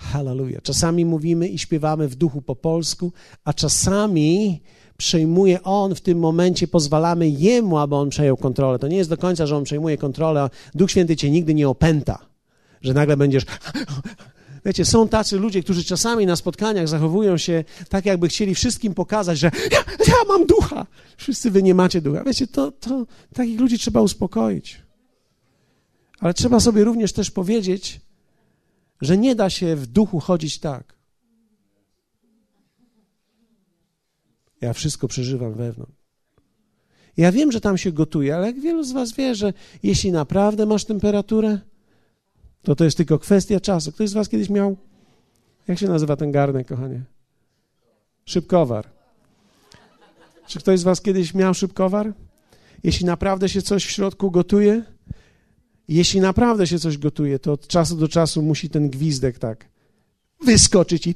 Hallelujah. Czasami mówimy i śpiewamy w duchu po polsku, a czasami przejmuje On w tym momencie, pozwalamy Jemu, aby On przejął kontrolę. To nie jest do końca, że On przejmuje kontrolę, a Duch Święty cię nigdy nie opęta, że nagle będziesz... Wiecie, są tacy ludzie, którzy czasami na spotkaniach zachowują się tak, jakby chcieli wszystkim pokazać, że ja, ja mam ducha. Wszyscy wy nie macie ducha. Wiecie, to, to takich ludzi trzeba uspokoić. Ale trzeba sobie również też powiedzieć, że nie da się w duchu chodzić tak. Ja wszystko przeżywam wewnątrz. Ja wiem, że tam się gotuje, ale jak wielu z Was wie, że jeśli naprawdę masz temperaturę, to to jest tylko kwestia czasu. Ktoś z Was kiedyś miał, jak się nazywa ten garnek, kochanie? Szybkowar. Czy ktoś z Was kiedyś miał szybkowar? Jeśli naprawdę się coś w środku gotuje, Jeśli naprawdę się coś gotuje, to od czasu do czasu musi ten gwizdek tak wyskoczyć i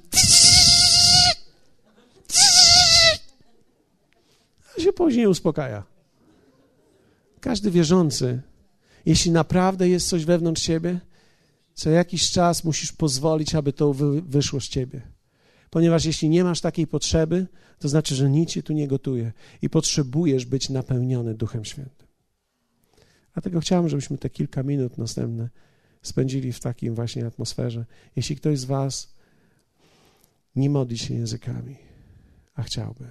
się później uspokaja. Każdy wierzący, jeśli naprawdę jest coś wewnątrz ciebie, co jakiś czas musisz pozwolić, aby to wyszło z ciebie. Ponieważ jeśli nie masz takiej potrzeby, to znaczy, że nic cię tu nie gotuje i potrzebujesz być napełniony Duchem Świętym. Dlatego chciałem, żebyśmy te kilka minut następne spędzili w takim właśnie atmosferze. Jeśli ktoś z Was nie modli się językami, a chciałby,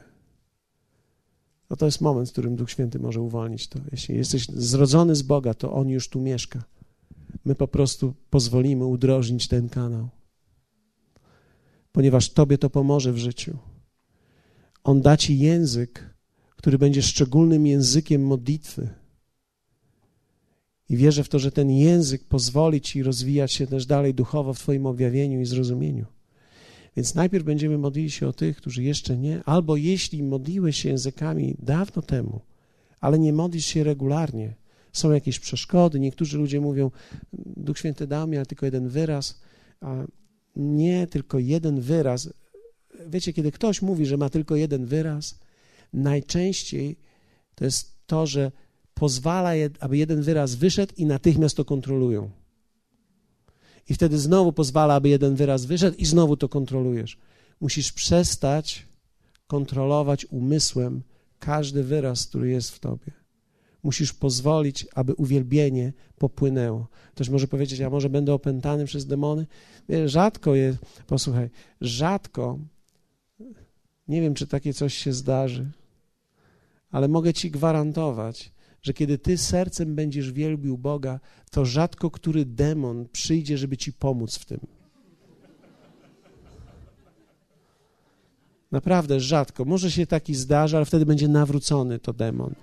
no to jest moment, w którym Duch Święty może uwolnić to. Jeśli jesteś zrodzony z Boga, to On już tu mieszka. My po prostu pozwolimy udrożnić ten kanał, ponieważ Tobie to pomoże w życiu. On da Ci język, który będzie szczególnym językiem modlitwy. I wierzę w to, że ten język pozwoli Ci rozwijać się też dalej duchowo w Twoim objawieniu i zrozumieniu. Więc najpierw będziemy modlili się o tych, którzy jeszcze nie, albo jeśli modliłeś się językami dawno temu, ale nie modlisz się regularnie, są jakieś przeszkody. Niektórzy ludzie mówią, Duch Święty dał mi, ale tylko jeden wyraz. A nie tylko jeden wyraz. Wiecie, kiedy ktoś mówi, że ma tylko jeden wyraz, najczęściej to jest to, że pozwala, aby jeden wyraz wyszedł i natychmiast to kontrolują. I wtedy znowu pozwala, aby jeden wyraz wyszedł i znowu to kontrolujesz. Musisz przestać kontrolować umysłem każdy wyraz, który jest w tobie. Musisz pozwolić, aby uwielbienie popłynęło. Ktoś może powiedzieć, a może będę opętany przez demony? Rzadko jest, posłuchaj, rzadko, nie wiem, czy takie coś się zdarzy, ale mogę ci gwarantować, że kiedy ty sercem będziesz wielbił Boga, to rzadko który demon przyjdzie, żeby ci pomóc w tym. Naprawdę rzadko. Może się taki zdarzy, ale wtedy będzie nawrócony to demon.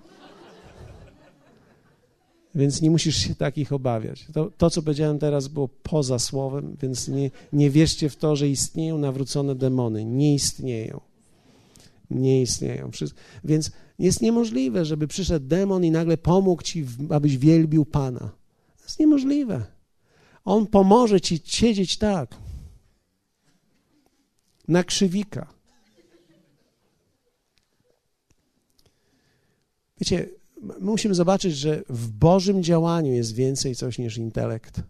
Więc nie musisz się takich obawiać. To, to, co powiedziałem teraz, było poza słowem, więc nie, nie wierzcie w to, że istnieją nawrócone demony. Nie istnieją. Nie istnieją. Więc jest niemożliwe, żeby przyszedł demon i nagle pomógł ci, abyś wielbił Pana. To jest niemożliwe. On pomoże ci siedzieć tak, na krzywika. Wiecie, musimy zobaczyć, że w Bożym działaniu jest więcej coś niż intelekt.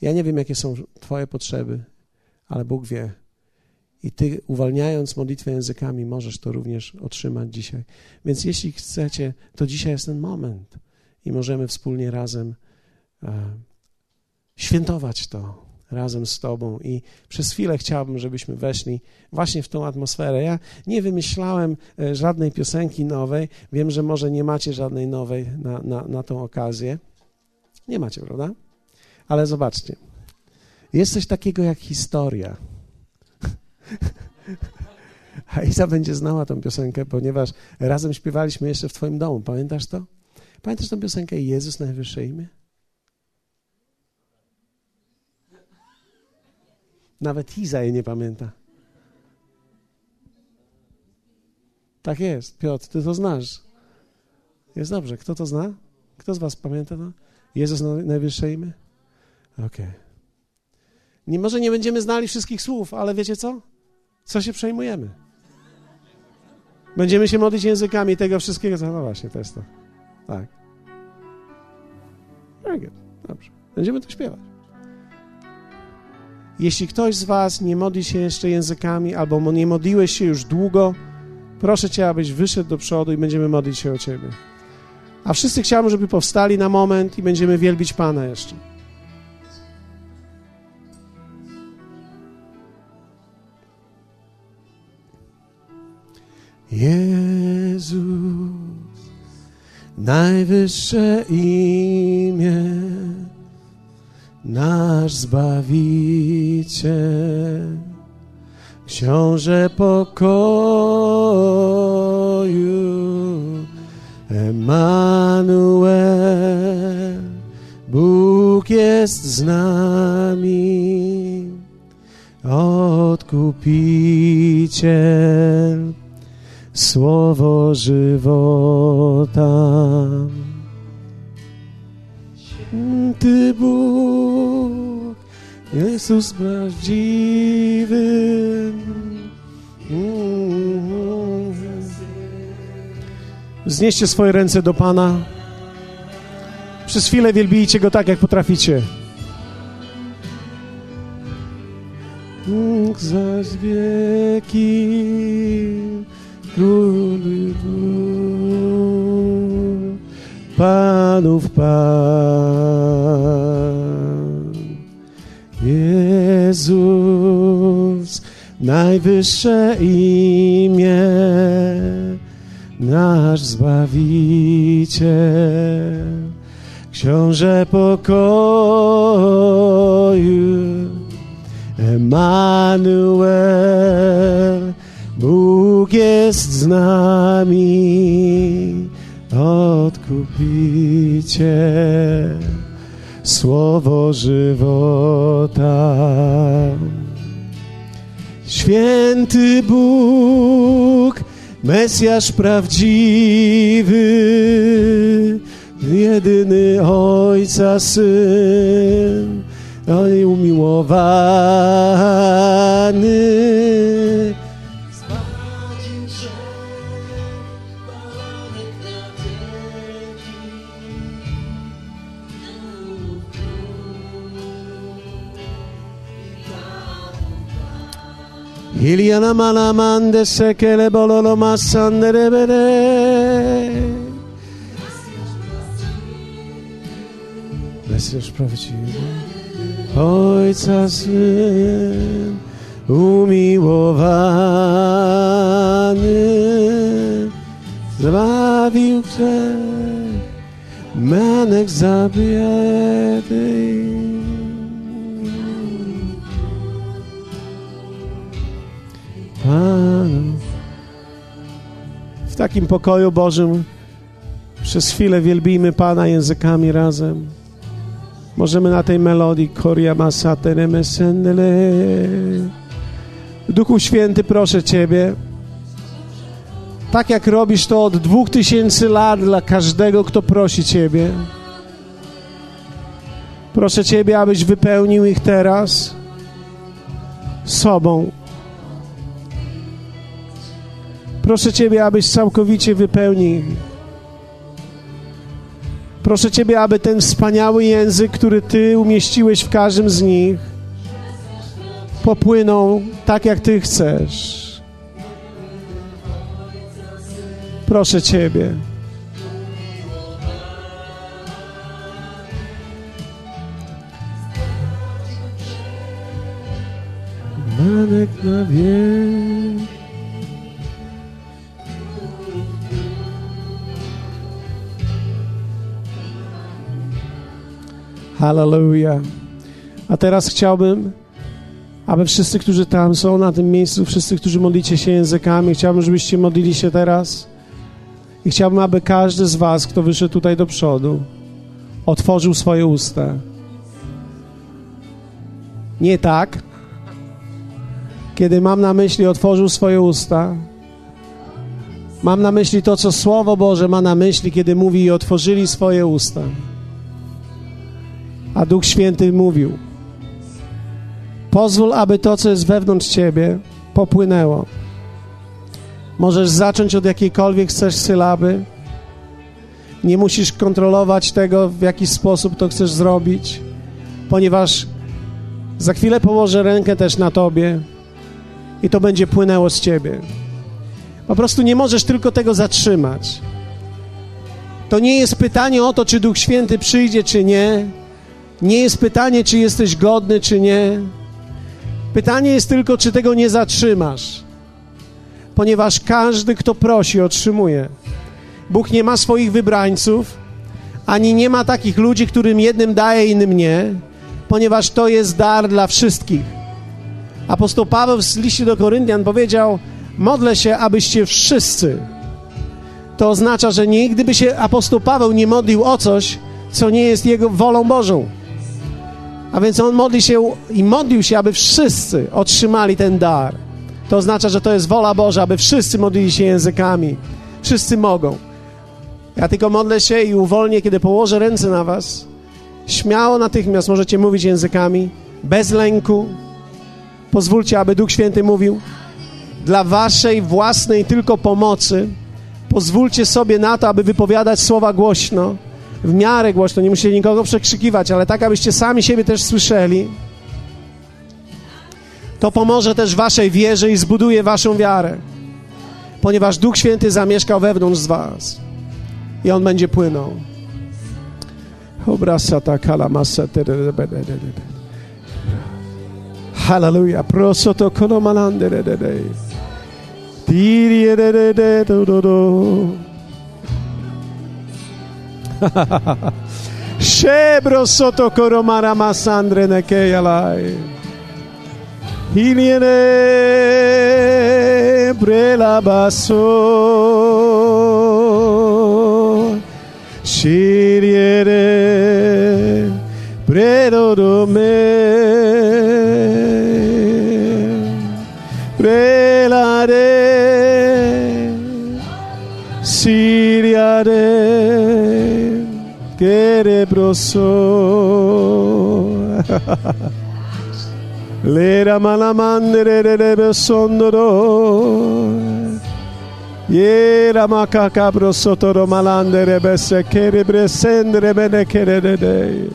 Ja nie wiem, jakie są Twoje potrzeby, ale Bóg wie. I Ty, uwalniając modlitwę językami, możesz to również otrzymać dzisiaj. Więc jeśli chcecie, to dzisiaj jest ten moment i możemy wspólnie razem e, świętować to razem z Tobą. I przez chwilę chciałbym, żebyśmy weszli właśnie w tą atmosferę. Ja nie wymyślałem e, żadnej piosenki nowej. Wiem, że może nie macie żadnej nowej na, na, na tą okazję. Nie macie, prawda? Ale zobaczcie. Jest coś takiego jak historia. A Iza będzie znała tą piosenkę, ponieważ razem śpiewaliśmy jeszcze w Twoim domu. Pamiętasz to? Pamiętasz tą piosenkę Jezus Najwyższe Imię? Nawet Iza jej nie pamięta. Tak jest, Piotr, ty to znasz. Jest dobrze. Kto to zna? Kto z was pamięta to? Jezus Najwyższe Imię? Okej. Okay. Nie, może nie będziemy znali wszystkich słów, ale wiecie co? Co się przejmujemy? Będziemy się modlić językami tego wszystkiego. No właśnie, to jest to. Tak. Dobrze. Będziemy to śpiewać. Jeśli ktoś z was nie modli się jeszcze językami, albo nie modliłeś się już długo, proszę cię, abyś wyszedł do przodu i będziemy modlić się o ciebie. A wszyscy chciałbym, żeby powstali na moment i będziemy wielbić Pana jeszcze. Jezus, najwyższe imię, nasz Zbawiciel, Książę pokoju, Emanuel, Bóg jest z nami, Odkupiciel słowo żywota. Ty Bóg, Jezus prawdziwy. Znieście swoje ręce do Pana. Przez chwilę wielbijcie Go tak, jak potraficie. Bóg zaś wieki, króluj Panów Pan. Jezus, najwyższe imię, nasz Zbawiciel, Książę pokoju, Emanuel, Bóg jest z nami, Odkupicie, Słowo żywota. Święty Bóg, Mesjasz prawdziwy, jedyny Ojca Syn, Oj umiłowany. Iliana mana mande sekele bololo masandere bere. Mesjasz prawdziwy. Ojca Syn umiłowany zbawił grzech manek zabiedy. W takim pokoju Bożym przez chwilę wielbijmy Pana językami razem. Możemy na tej melodii Koria Masatereme Sendele. Duchu Święty, proszę Ciebie, tak jak robisz to od dwóch tysięcy lat dla każdego, kto prosi Ciebie. Proszę Ciebie, abyś wypełnił ich teraz sobą. Proszę Ciebie, abyś całkowicie wypełnił. Proszę Ciebie, aby ten wspaniały język, który Ty umieściłeś w każdym z nich, popłynął tak, jak Ty chcesz. Proszę Ciebie. Manek na. Hallelujah. A teraz chciałbym, aby wszyscy, którzy tam są na tym miejscu, wszyscy, którzy modlicie się językami, chciałbym, żebyście modlili się teraz. I chciałbym, aby każdy z Was, kto wyszedł tutaj do przodu, otworzył swoje usta. Nie tak, kiedy mam na myśli otworzył swoje usta. Mam na myśli to, co Słowo Boże ma na myśli, kiedy mówi i otworzyli swoje usta. A Duch Święty mówił: Pozwól, aby to, co jest wewnątrz ciebie, popłynęło. Możesz zacząć od jakiejkolwiek chcesz sylaby. Nie musisz kontrolować tego, w jaki sposób to chcesz zrobić, ponieważ za chwilę położę rękę też na tobie i to będzie płynęło z ciebie. Po prostu nie możesz tylko tego zatrzymać. To nie jest pytanie o to, czy Duch Święty przyjdzie, czy nie. Nie jest pytanie, czy jesteś godny, czy nie. Pytanie jest tylko, czy tego nie zatrzymasz. Ponieważ każdy, kto prosi, otrzymuje. Bóg nie ma swoich wybrańców, ani nie ma takich ludzi, którym jednym daje, innym nie, ponieważ to jest dar dla wszystkich. Apostoł Paweł w liście do Koryntian powiedział: Modlę się, abyście wszyscy. To oznacza, że nigdy by się apostoł Paweł nie modlił o coś, co nie jest jego wolą Bożą. A więc on modli się i modlił się, aby wszyscy otrzymali ten dar. To oznacza, że to jest wola Boża, aby wszyscy modlili się językami. Wszyscy mogą. Ja tylko modlę się i uwolnię, kiedy położę ręce na was. Śmiało natychmiast możecie mówić językami, bez lęku. Pozwólcie, aby Duch Święty mówił. Dla waszej własnej tylko pomocy pozwólcie sobie na to, aby wypowiadać słowa głośno, w miarę głośno, nie musicie nikogo przekrzykiwać, ale tak, abyście sami siebie też słyszeli. To pomoże też waszej wierze i zbuduje waszą wiarę, ponieważ Duch Święty zamieszkał wewnątrz was i On będzie płynął. Obrasata kalamasa Hallelujah. Prosoto konomalande de de de. Diri do do do. Shebro soto koromara masandre ne keyalai. Hiliene brela baso. Shiriere bredo do me. Brelare Siriare Kerebroso Lera malamandere rebe sondoro Yera makaka brosotoro malandere bese kerebre sendere bene kerede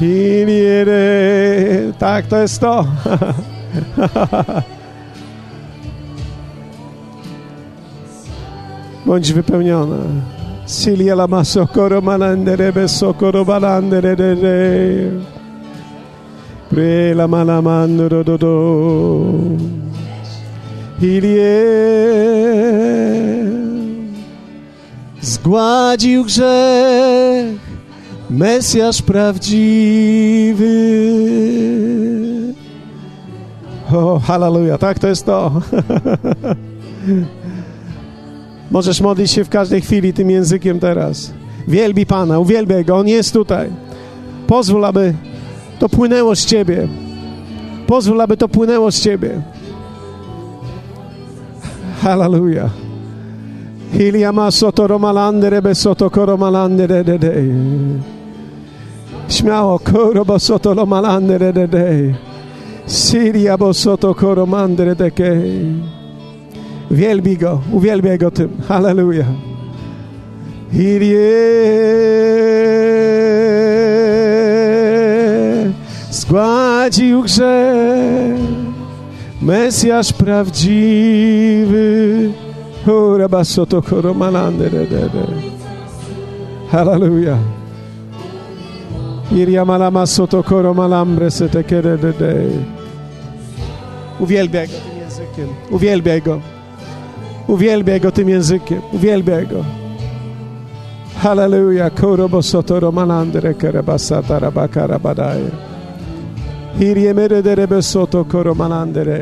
Hiniere Tak to jest to. Bądź wypełniona. Silia la masokoro malandere besokoro balandere de de. Pre la malamando do do. Ilie zgładził grzech Mesjasz prawdziwy. O, halleluja, tak, to jest to. Możesz modlić się w każdej chwili tym językiem teraz. Wielbi Pana, uwielbiaj Go, On jest tutaj. Pozwól, aby to płynęło z Ciebie. Pozwól, aby to płynęło z Ciebie. Halleluja. Hiliama soto romalandere be soto koromalandere de de. Śmiało, korobo soto de. Syria bo soto koromandere de kei. Wielbi Go, uwielbiaj Go tym. Halleluja. Hirie zgładził grzech, Mesjasz prawdziwy. Ura basoto koromalande de de de. Halleluja. Iria malama soto koromalambre se te kere de de. Uwielbiaj Go tym językiem. Uwielbiaj Go. Uwielbiaj Go tym językiem. Uwielbiaj Go. Halleluja. Korobo soto romalandre kere basata rabakara badaje. Hirie mere de rebe soto koromalandre.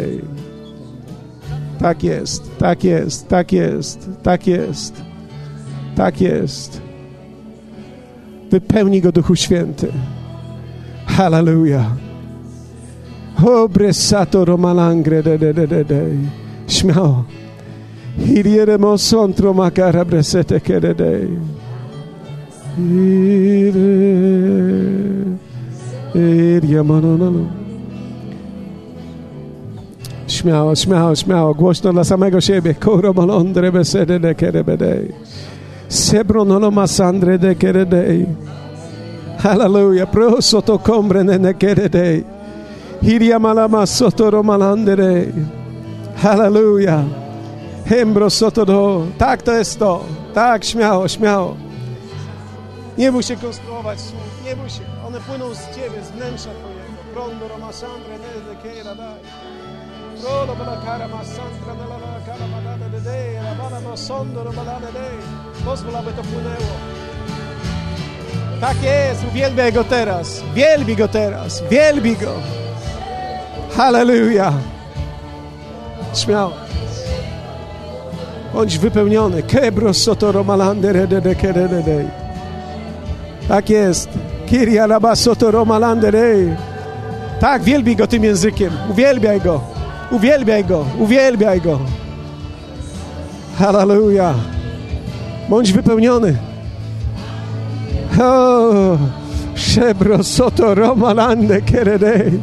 Tak jest, tak jest, tak jest, tak jest, tak jest. Wypełni go Duchu Święty. Halleluja. O bressato romalangre de de de de de. Śmiało. Hiriere mosontro makara bresete kere de. Iria manonono. Śmiało, śmiało, śmiało, głośno dla samego siebie. Koro malondre besede de kerebedei. Sebro nono masandre de keredei. Hallelujah. Proso to combre ne keredei. Hiria malama soto romalandere. Hallelujah. Hembro soto do. Tak to jest to. Tak, śmiało, śmiało. Nie bój się konstruować słów. Nie bój się. One płyną z ciebie, z wnętrza twojego. Prondo romasandre ne de keredei. Rolo bala cara masandra na la cara malada de de la bala masondo no malada de pozwól aby to płynęło tak jest uwielbiaj go teraz wielbi go teraz wielbi go Halleluja śmiało bądź wypełniony kebro soto romalande de de de de de tak jest kiria laba soto romalande de tak wielbi go tym językiem uwielbiaj go Uwielbiaj Go, uwielbiaj Go. Halleluja. Bądź wypełniony. Oh, Szebro soto romalande keredej.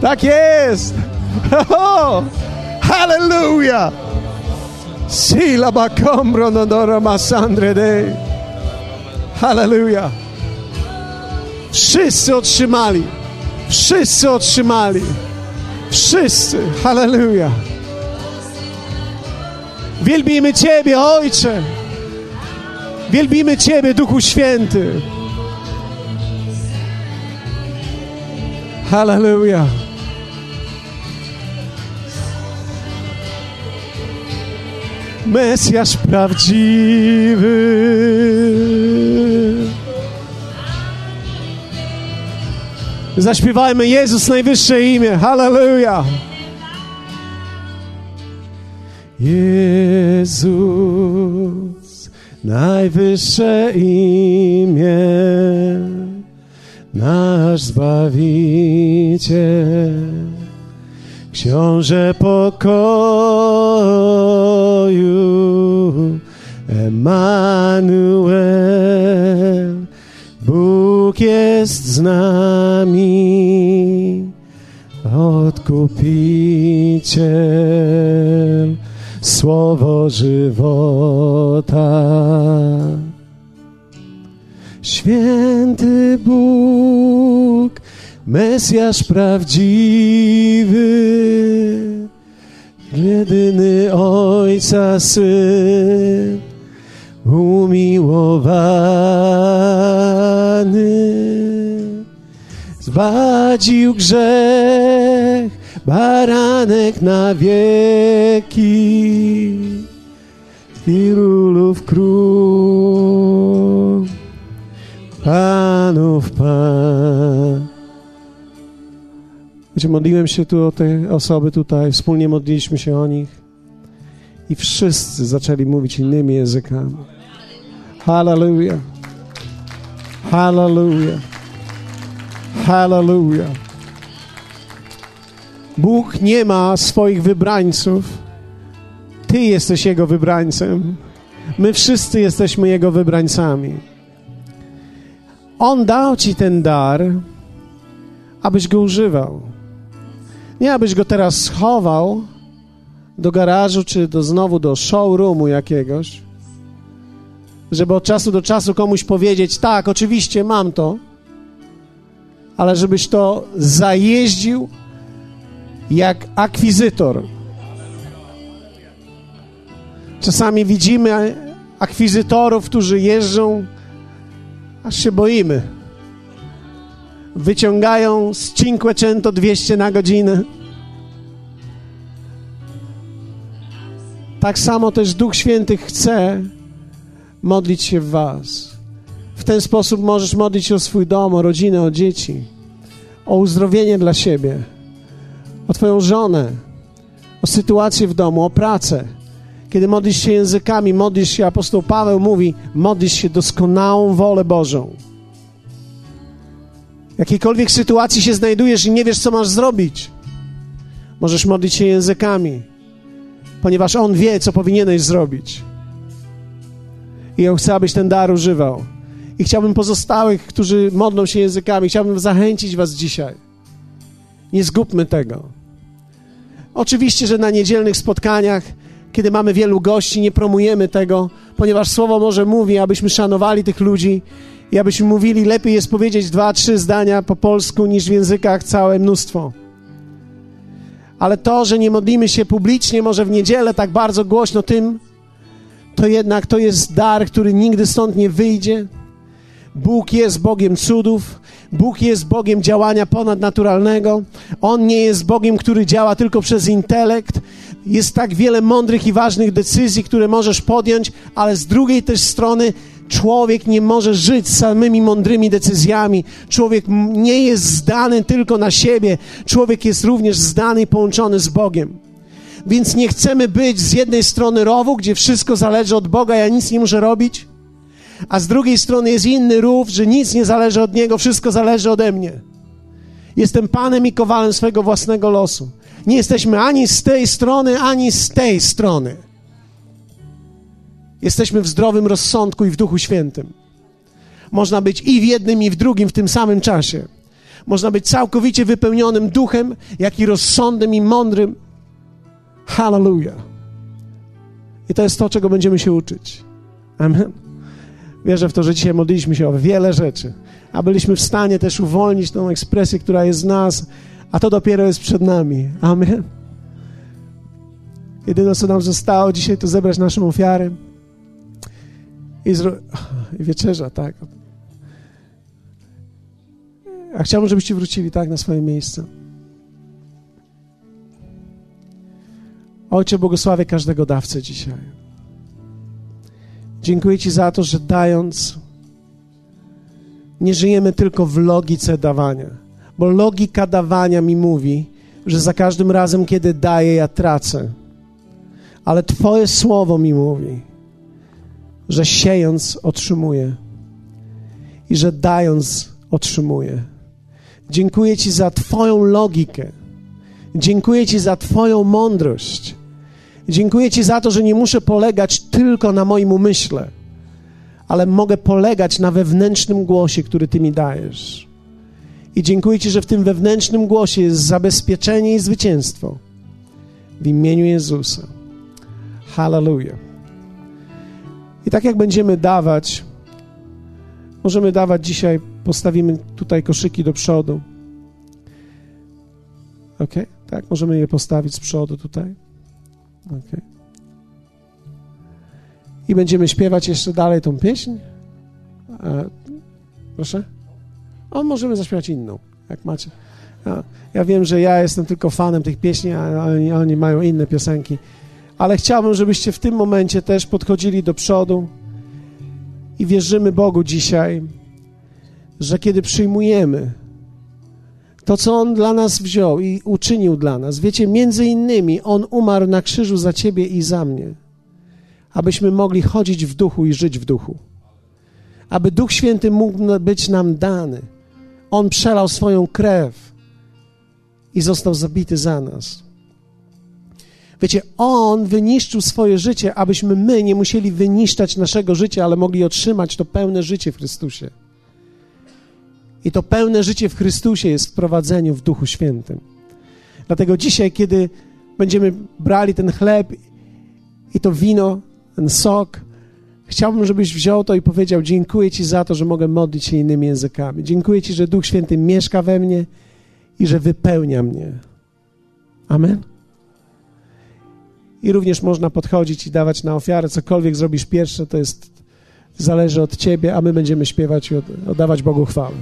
Tak jest! Oh, hallelujah! Sila bakombro nodora masandre dej. Hallelujah! Wszyscy otrzymali. Wszyscy otrzymali. Wszyscy. Hallelujah. Wielbimy Ciebie, Ojcze. Wielbimy Ciebie, Duchu Święty. Hallelujah. Mesjasz prawdziwy. Zaśpiewajmy Jezus najwyższe imię. Hallelujah. Jezus najwyższe imię, nasz Zbawiciel, Książę pokoju, Emanuel, Bóg jest z nami, Odkupiciel, Słowo żywota. Święty Bóg, Mesjasz prawdziwy, jedyny Ojca Syn, umiłowany, zbadził grzech, baranek na wieki i królów król, panów pan. Wiecie, modliłem się tu o te osoby tutaj, wspólnie modliliśmy się o nich i wszyscy zaczęli mówić innymi językami. Hallelujah. Hallelujah. Hallelujah. Bóg nie ma swoich wybrańców. Ty jesteś Jego wybrańcem. My wszyscy jesteśmy Jego wybrańcami. On dał Ci ten dar, abyś go używał. Nie abyś go teraz schował do garażu, czy do znowu do showroomu jakiegoś, żeby od czasu do czasu komuś powiedzieć, tak, oczywiście mam to, ale żebyś to zajeździł jak akwizytor. Czasami widzimy akwizytorów, którzy jeżdżą, aż się boimy. Wyciągają z Cinquecento 200 na godzinę. Tak samo też Duch Święty chce modlić się w Was. W ten sposób możesz modlić się o swój dom, o rodzinę, o dzieci, o uzdrowienie dla siebie o Twoją żonę, o sytuację w domu, o pracę. Kiedy modlisz się językami, modlisz się, apostoł Paweł mówi, modlisz się doskonałą wolę Bożą. W jakiejkolwiek sytuacji się znajdujesz i nie wiesz, co masz zrobić, możesz modlić się językami, ponieważ On wie, co powinieneś zrobić. I On chce, abyś ten dar używał. I chciałbym pozostałych, którzy modlą się językami, chciałbym zachęcić Was dzisiaj. Nie zgubmy tego. Oczywiście, że na niedzielnych spotkaniach, kiedy mamy wielu gości, nie promujemy tego, ponieważ Słowo może mówi, abyśmy szanowali tych ludzi i abyśmy mówili, lepiej jest powiedzieć dwa, trzy zdania po polsku, niż w językach całe mnóstwo. Ale to, że nie modlimy się publicznie, może w niedzielę tak bardzo głośno tym, to jednak to jest dar, który nigdy stąd nie wyjdzie. Bóg jest Bogiem cudów, Bóg jest Bogiem działania ponadnaturalnego. On nie jest Bogiem, który działa tylko przez intelekt. Jest tak wiele mądrych i ważnych decyzji, które możesz podjąć, ale z drugiej też strony człowiek nie może żyć samymi mądrymi decyzjami. Człowiek nie jest zdany tylko na siebie. Człowiek jest również zdany i połączony z Bogiem. Więc nie chcemy być z jednej strony rowu, gdzie wszystko zależy od Boga, ja nic nie muszę robić, a z drugiej strony jest inny rów, że nic nie zależy od niego, wszystko zależy ode mnie. Jestem panem i kowalem swego własnego losu. Nie jesteśmy ani z tej strony, ani z tej strony. Jesteśmy w zdrowym rozsądku i w Duchu Świętym. Można być i w jednym, i w drugim w tym samym czasie. Można być całkowicie wypełnionym duchem, jak i rozsądnym i mądrym. Hallelujah. I to jest to, czego będziemy się uczyć. Amen. Wierzę w to, że dzisiaj modliliśmy się o wiele rzeczy, a byliśmy w stanie też uwolnić tą ekspresję, która jest z nas, a to dopiero jest przed nami. Amen. Jedyne, co nam zostało dzisiaj, to zebrać naszą ofiarę i, zro... wieczerza, tak. A chciałbym, żebyście wrócili tak na swoje miejsce. Ojcze, błogosławię każdego dawcę dzisiaj. Dziękuję Ci za to, że dając, nie żyjemy tylko w logice dawania, bo logika dawania mi mówi, że za każdym razem, kiedy daję, ja tracę. Ale Twoje słowo mi mówi, że siejąc otrzymuję i że dając otrzymuję. Dziękuję Ci za Twoją logikę. Dziękuję Ci za Twoją mądrość. Dziękuję Ci za to, że nie muszę polegać tylko na moim umyśle, ale mogę polegać na wewnętrznym głosie, który Ty mi dajesz. I dziękuję Ci, że w tym wewnętrznym głosie jest zabezpieczenie i zwycięstwo. W imieniu Jezusa. Hallelujah. I tak jak będziemy dawać, możemy dawać dzisiaj, postawimy tutaj koszyki do przodu. Ok? Tak, możemy je postawić z przodu tutaj. Ok. I będziemy śpiewać jeszcze dalej tą pieśń. E, proszę? O, możemy zaśpiewać inną, jak macie. Ja, ja, wiem, że ja jestem tylko fanem tych pieśni, a oni, oni mają inne piosenki. Ale chciałbym, żebyście w tym momencie też podchodzili do przodu i wierzymy Bogu dzisiaj, że kiedy przyjmujemy to, co On dla nas wziął i uczynił dla nas, wiecie, między innymi On umarł na krzyżu za Ciebie i za mnie, abyśmy mogli chodzić w duchu i żyć w duchu. Aby Duch Święty mógł być nam dany. On przelał swoją krew i został zabity za nas. Wiecie, On wyniszczył swoje życie, abyśmy my nie musieli wyniszczać naszego życia, ale mogli otrzymać to pełne życie w Chrystusie. I to pełne życie w Chrystusie jest w prowadzeniu w Duchu Świętym. Dlatego dzisiaj, kiedy będziemy brali ten chleb i to wino, ten sok, chciałbym, żebyś wziął to i powiedział: Dziękuję Ci za to, że mogę modlić się innymi językami. Dziękuję Ci, że Duch Święty mieszka we mnie i że wypełnia mnie. Amen. I również można podchodzić i dawać na ofiarę. Cokolwiek zrobisz pierwsze, to jest zależy od Ciebie, a my będziemy śpiewać i oddawać Bogu chwałę.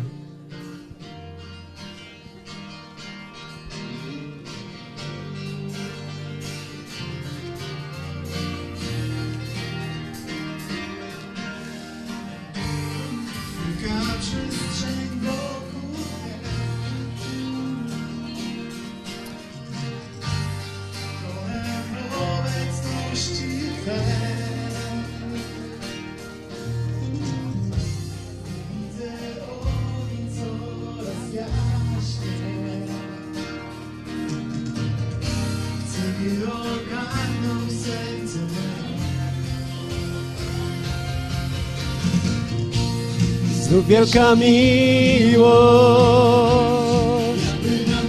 Wielka miłość.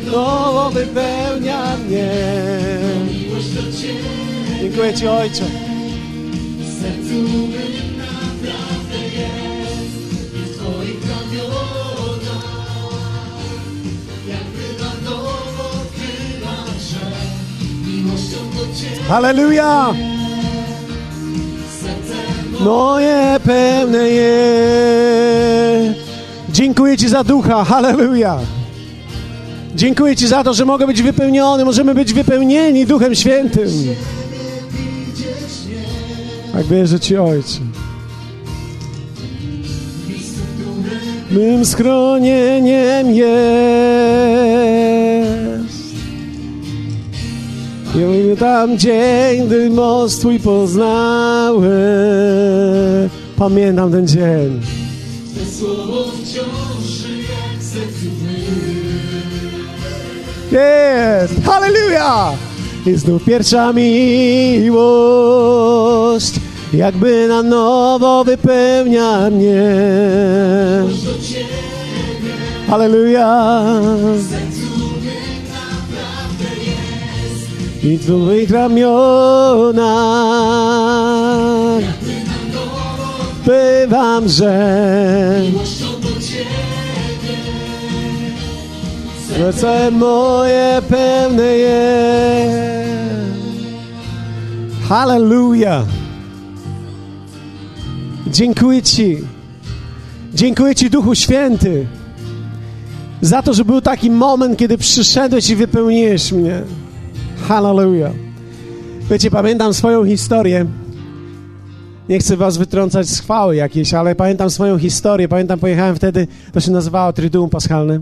Nowo wypełnia mnie. Dziękuję Ci Ojcze. Hallelujah! Moje pełne jest. Dziękuję Ci za ducha. Hallelujah! Dziękuję Ci za to, że mogę być wypełniony, możemy być wypełnieni Duchem Świętym. Tak wierzę Ci, Ojcze. Mym schronieniem jest. I tam dzień, gdy most Twój poznałem. Pamiętam ten dzień. Słowo wciąż żyje w sercu Jest! Hallelujah! I znów pierwsza miłość jakby na nowo wypełnia mnie. Halleluja. I Twoich ramionach bywam, że serce moje pełne jest. Halleluja. Dziękuję Ci. Dziękuję Ci, Duchu Święty, za to, że był taki moment, kiedy przyszedłeś i wypełniłeś mnie. Hallelujah. Wiecie, pamiętam swoją historię. Nie chcę was wytrącać z chwały jakiejś, ale pamiętam swoją historię. Pamiętam, pojechałem wtedy, to się nazywało Triduum Paschalne.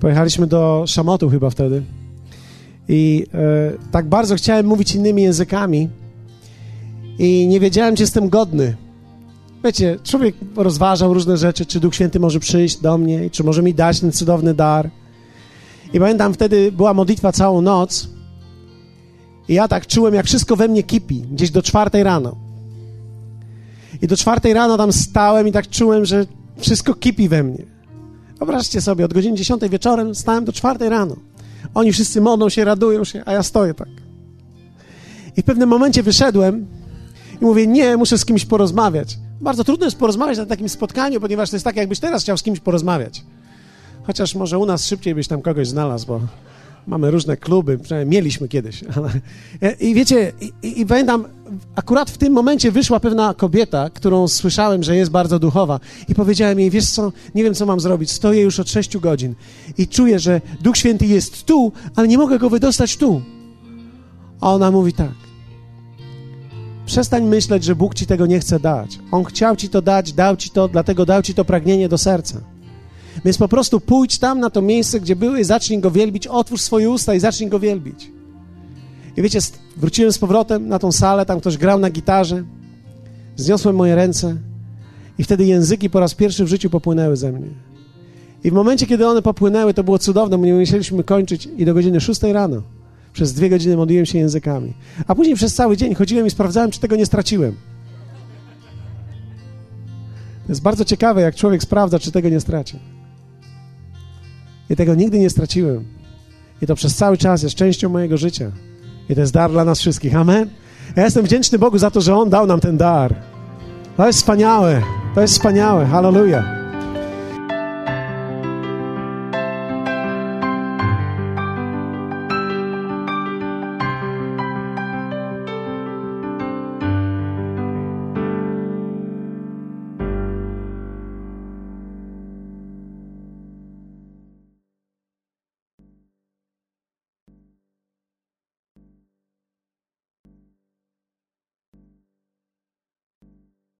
Pojechaliśmy do Szamotu chyba wtedy. I e, tak bardzo chciałem mówić innymi językami i nie wiedziałem, czy jestem godny. Wiecie, człowiek rozważał różne rzeczy, czy Duch Święty może przyjść do mnie, czy może mi dać ten cudowny dar. I pamiętam, wtedy była modlitwa całą noc i ja tak czułem, jak wszystko we mnie kipi, gdzieś do czwartej rano. I do czwartej rano tam stałem i tak czułem, że wszystko kipi we mnie. Wyobraźcie sobie, od godziny dziesiątej wieczorem stałem do czwartej rano. Oni wszyscy modlą się, radują się, a ja stoję tak. I w pewnym momencie wyszedłem i mówię, nie, muszę z kimś porozmawiać. Bardzo trudno jest porozmawiać na takim spotkaniu, ponieważ to jest tak, jakbyś teraz chciał z kimś porozmawiać. Chociaż może u nas szybciej byś tam kogoś znalazł, bo mamy różne kluby, przynajmniej mieliśmy kiedyś. I wiecie, i, i, pamiętam, akurat w tym momencie wyszła pewna kobieta, którą słyszałem, że jest bardzo duchowa i powiedziałem jej, wiesz co, nie wiem, co mam zrobić, stoję już od sześciu godzin i czuję, że Duch Święty jest tu, ale nie mogę go wydostać tu. A ona mówi tak, Przestań myśleć, że Bóg ci tego nie chce dać. On chciał ci to dać, dał ci to, dlatego dał ci to pragnienie do serca. Więc po prostu pójdź tam na to miejsce, gdzie były zacznij go wielbić, otwórz swoje usta i zacznij go wielbić. I wiecie, wróciłem z powrotem na tą salę, tam ktoś grał na gitarze, zniosłem moje ręce i wtedy języki po raz pierwszy w życiu popłynęły ze mnie. I w momencie, kiedy one popłynęły, to było cudowne, bo nie musieliśmy kończyć i do godziny 6 rano. Przez dwie godziny modliłem się językami. A później przez cały dzień chodziłem i sprawdzałem, czy tego nie straciłem. To jest bardzo ciekawe, jak człowiek sprawdza, czy tego nie straci. I tego nigdy nie straciłem. I to przez cały czas jest częścią mojego życia. I to jest dar dla nas wszystkich. Amen. Ja jestem wdzięczny Bogu za to, że On dał nam ten dar. To jest wspaniałe. To jest wspaniałe. Hallelujah.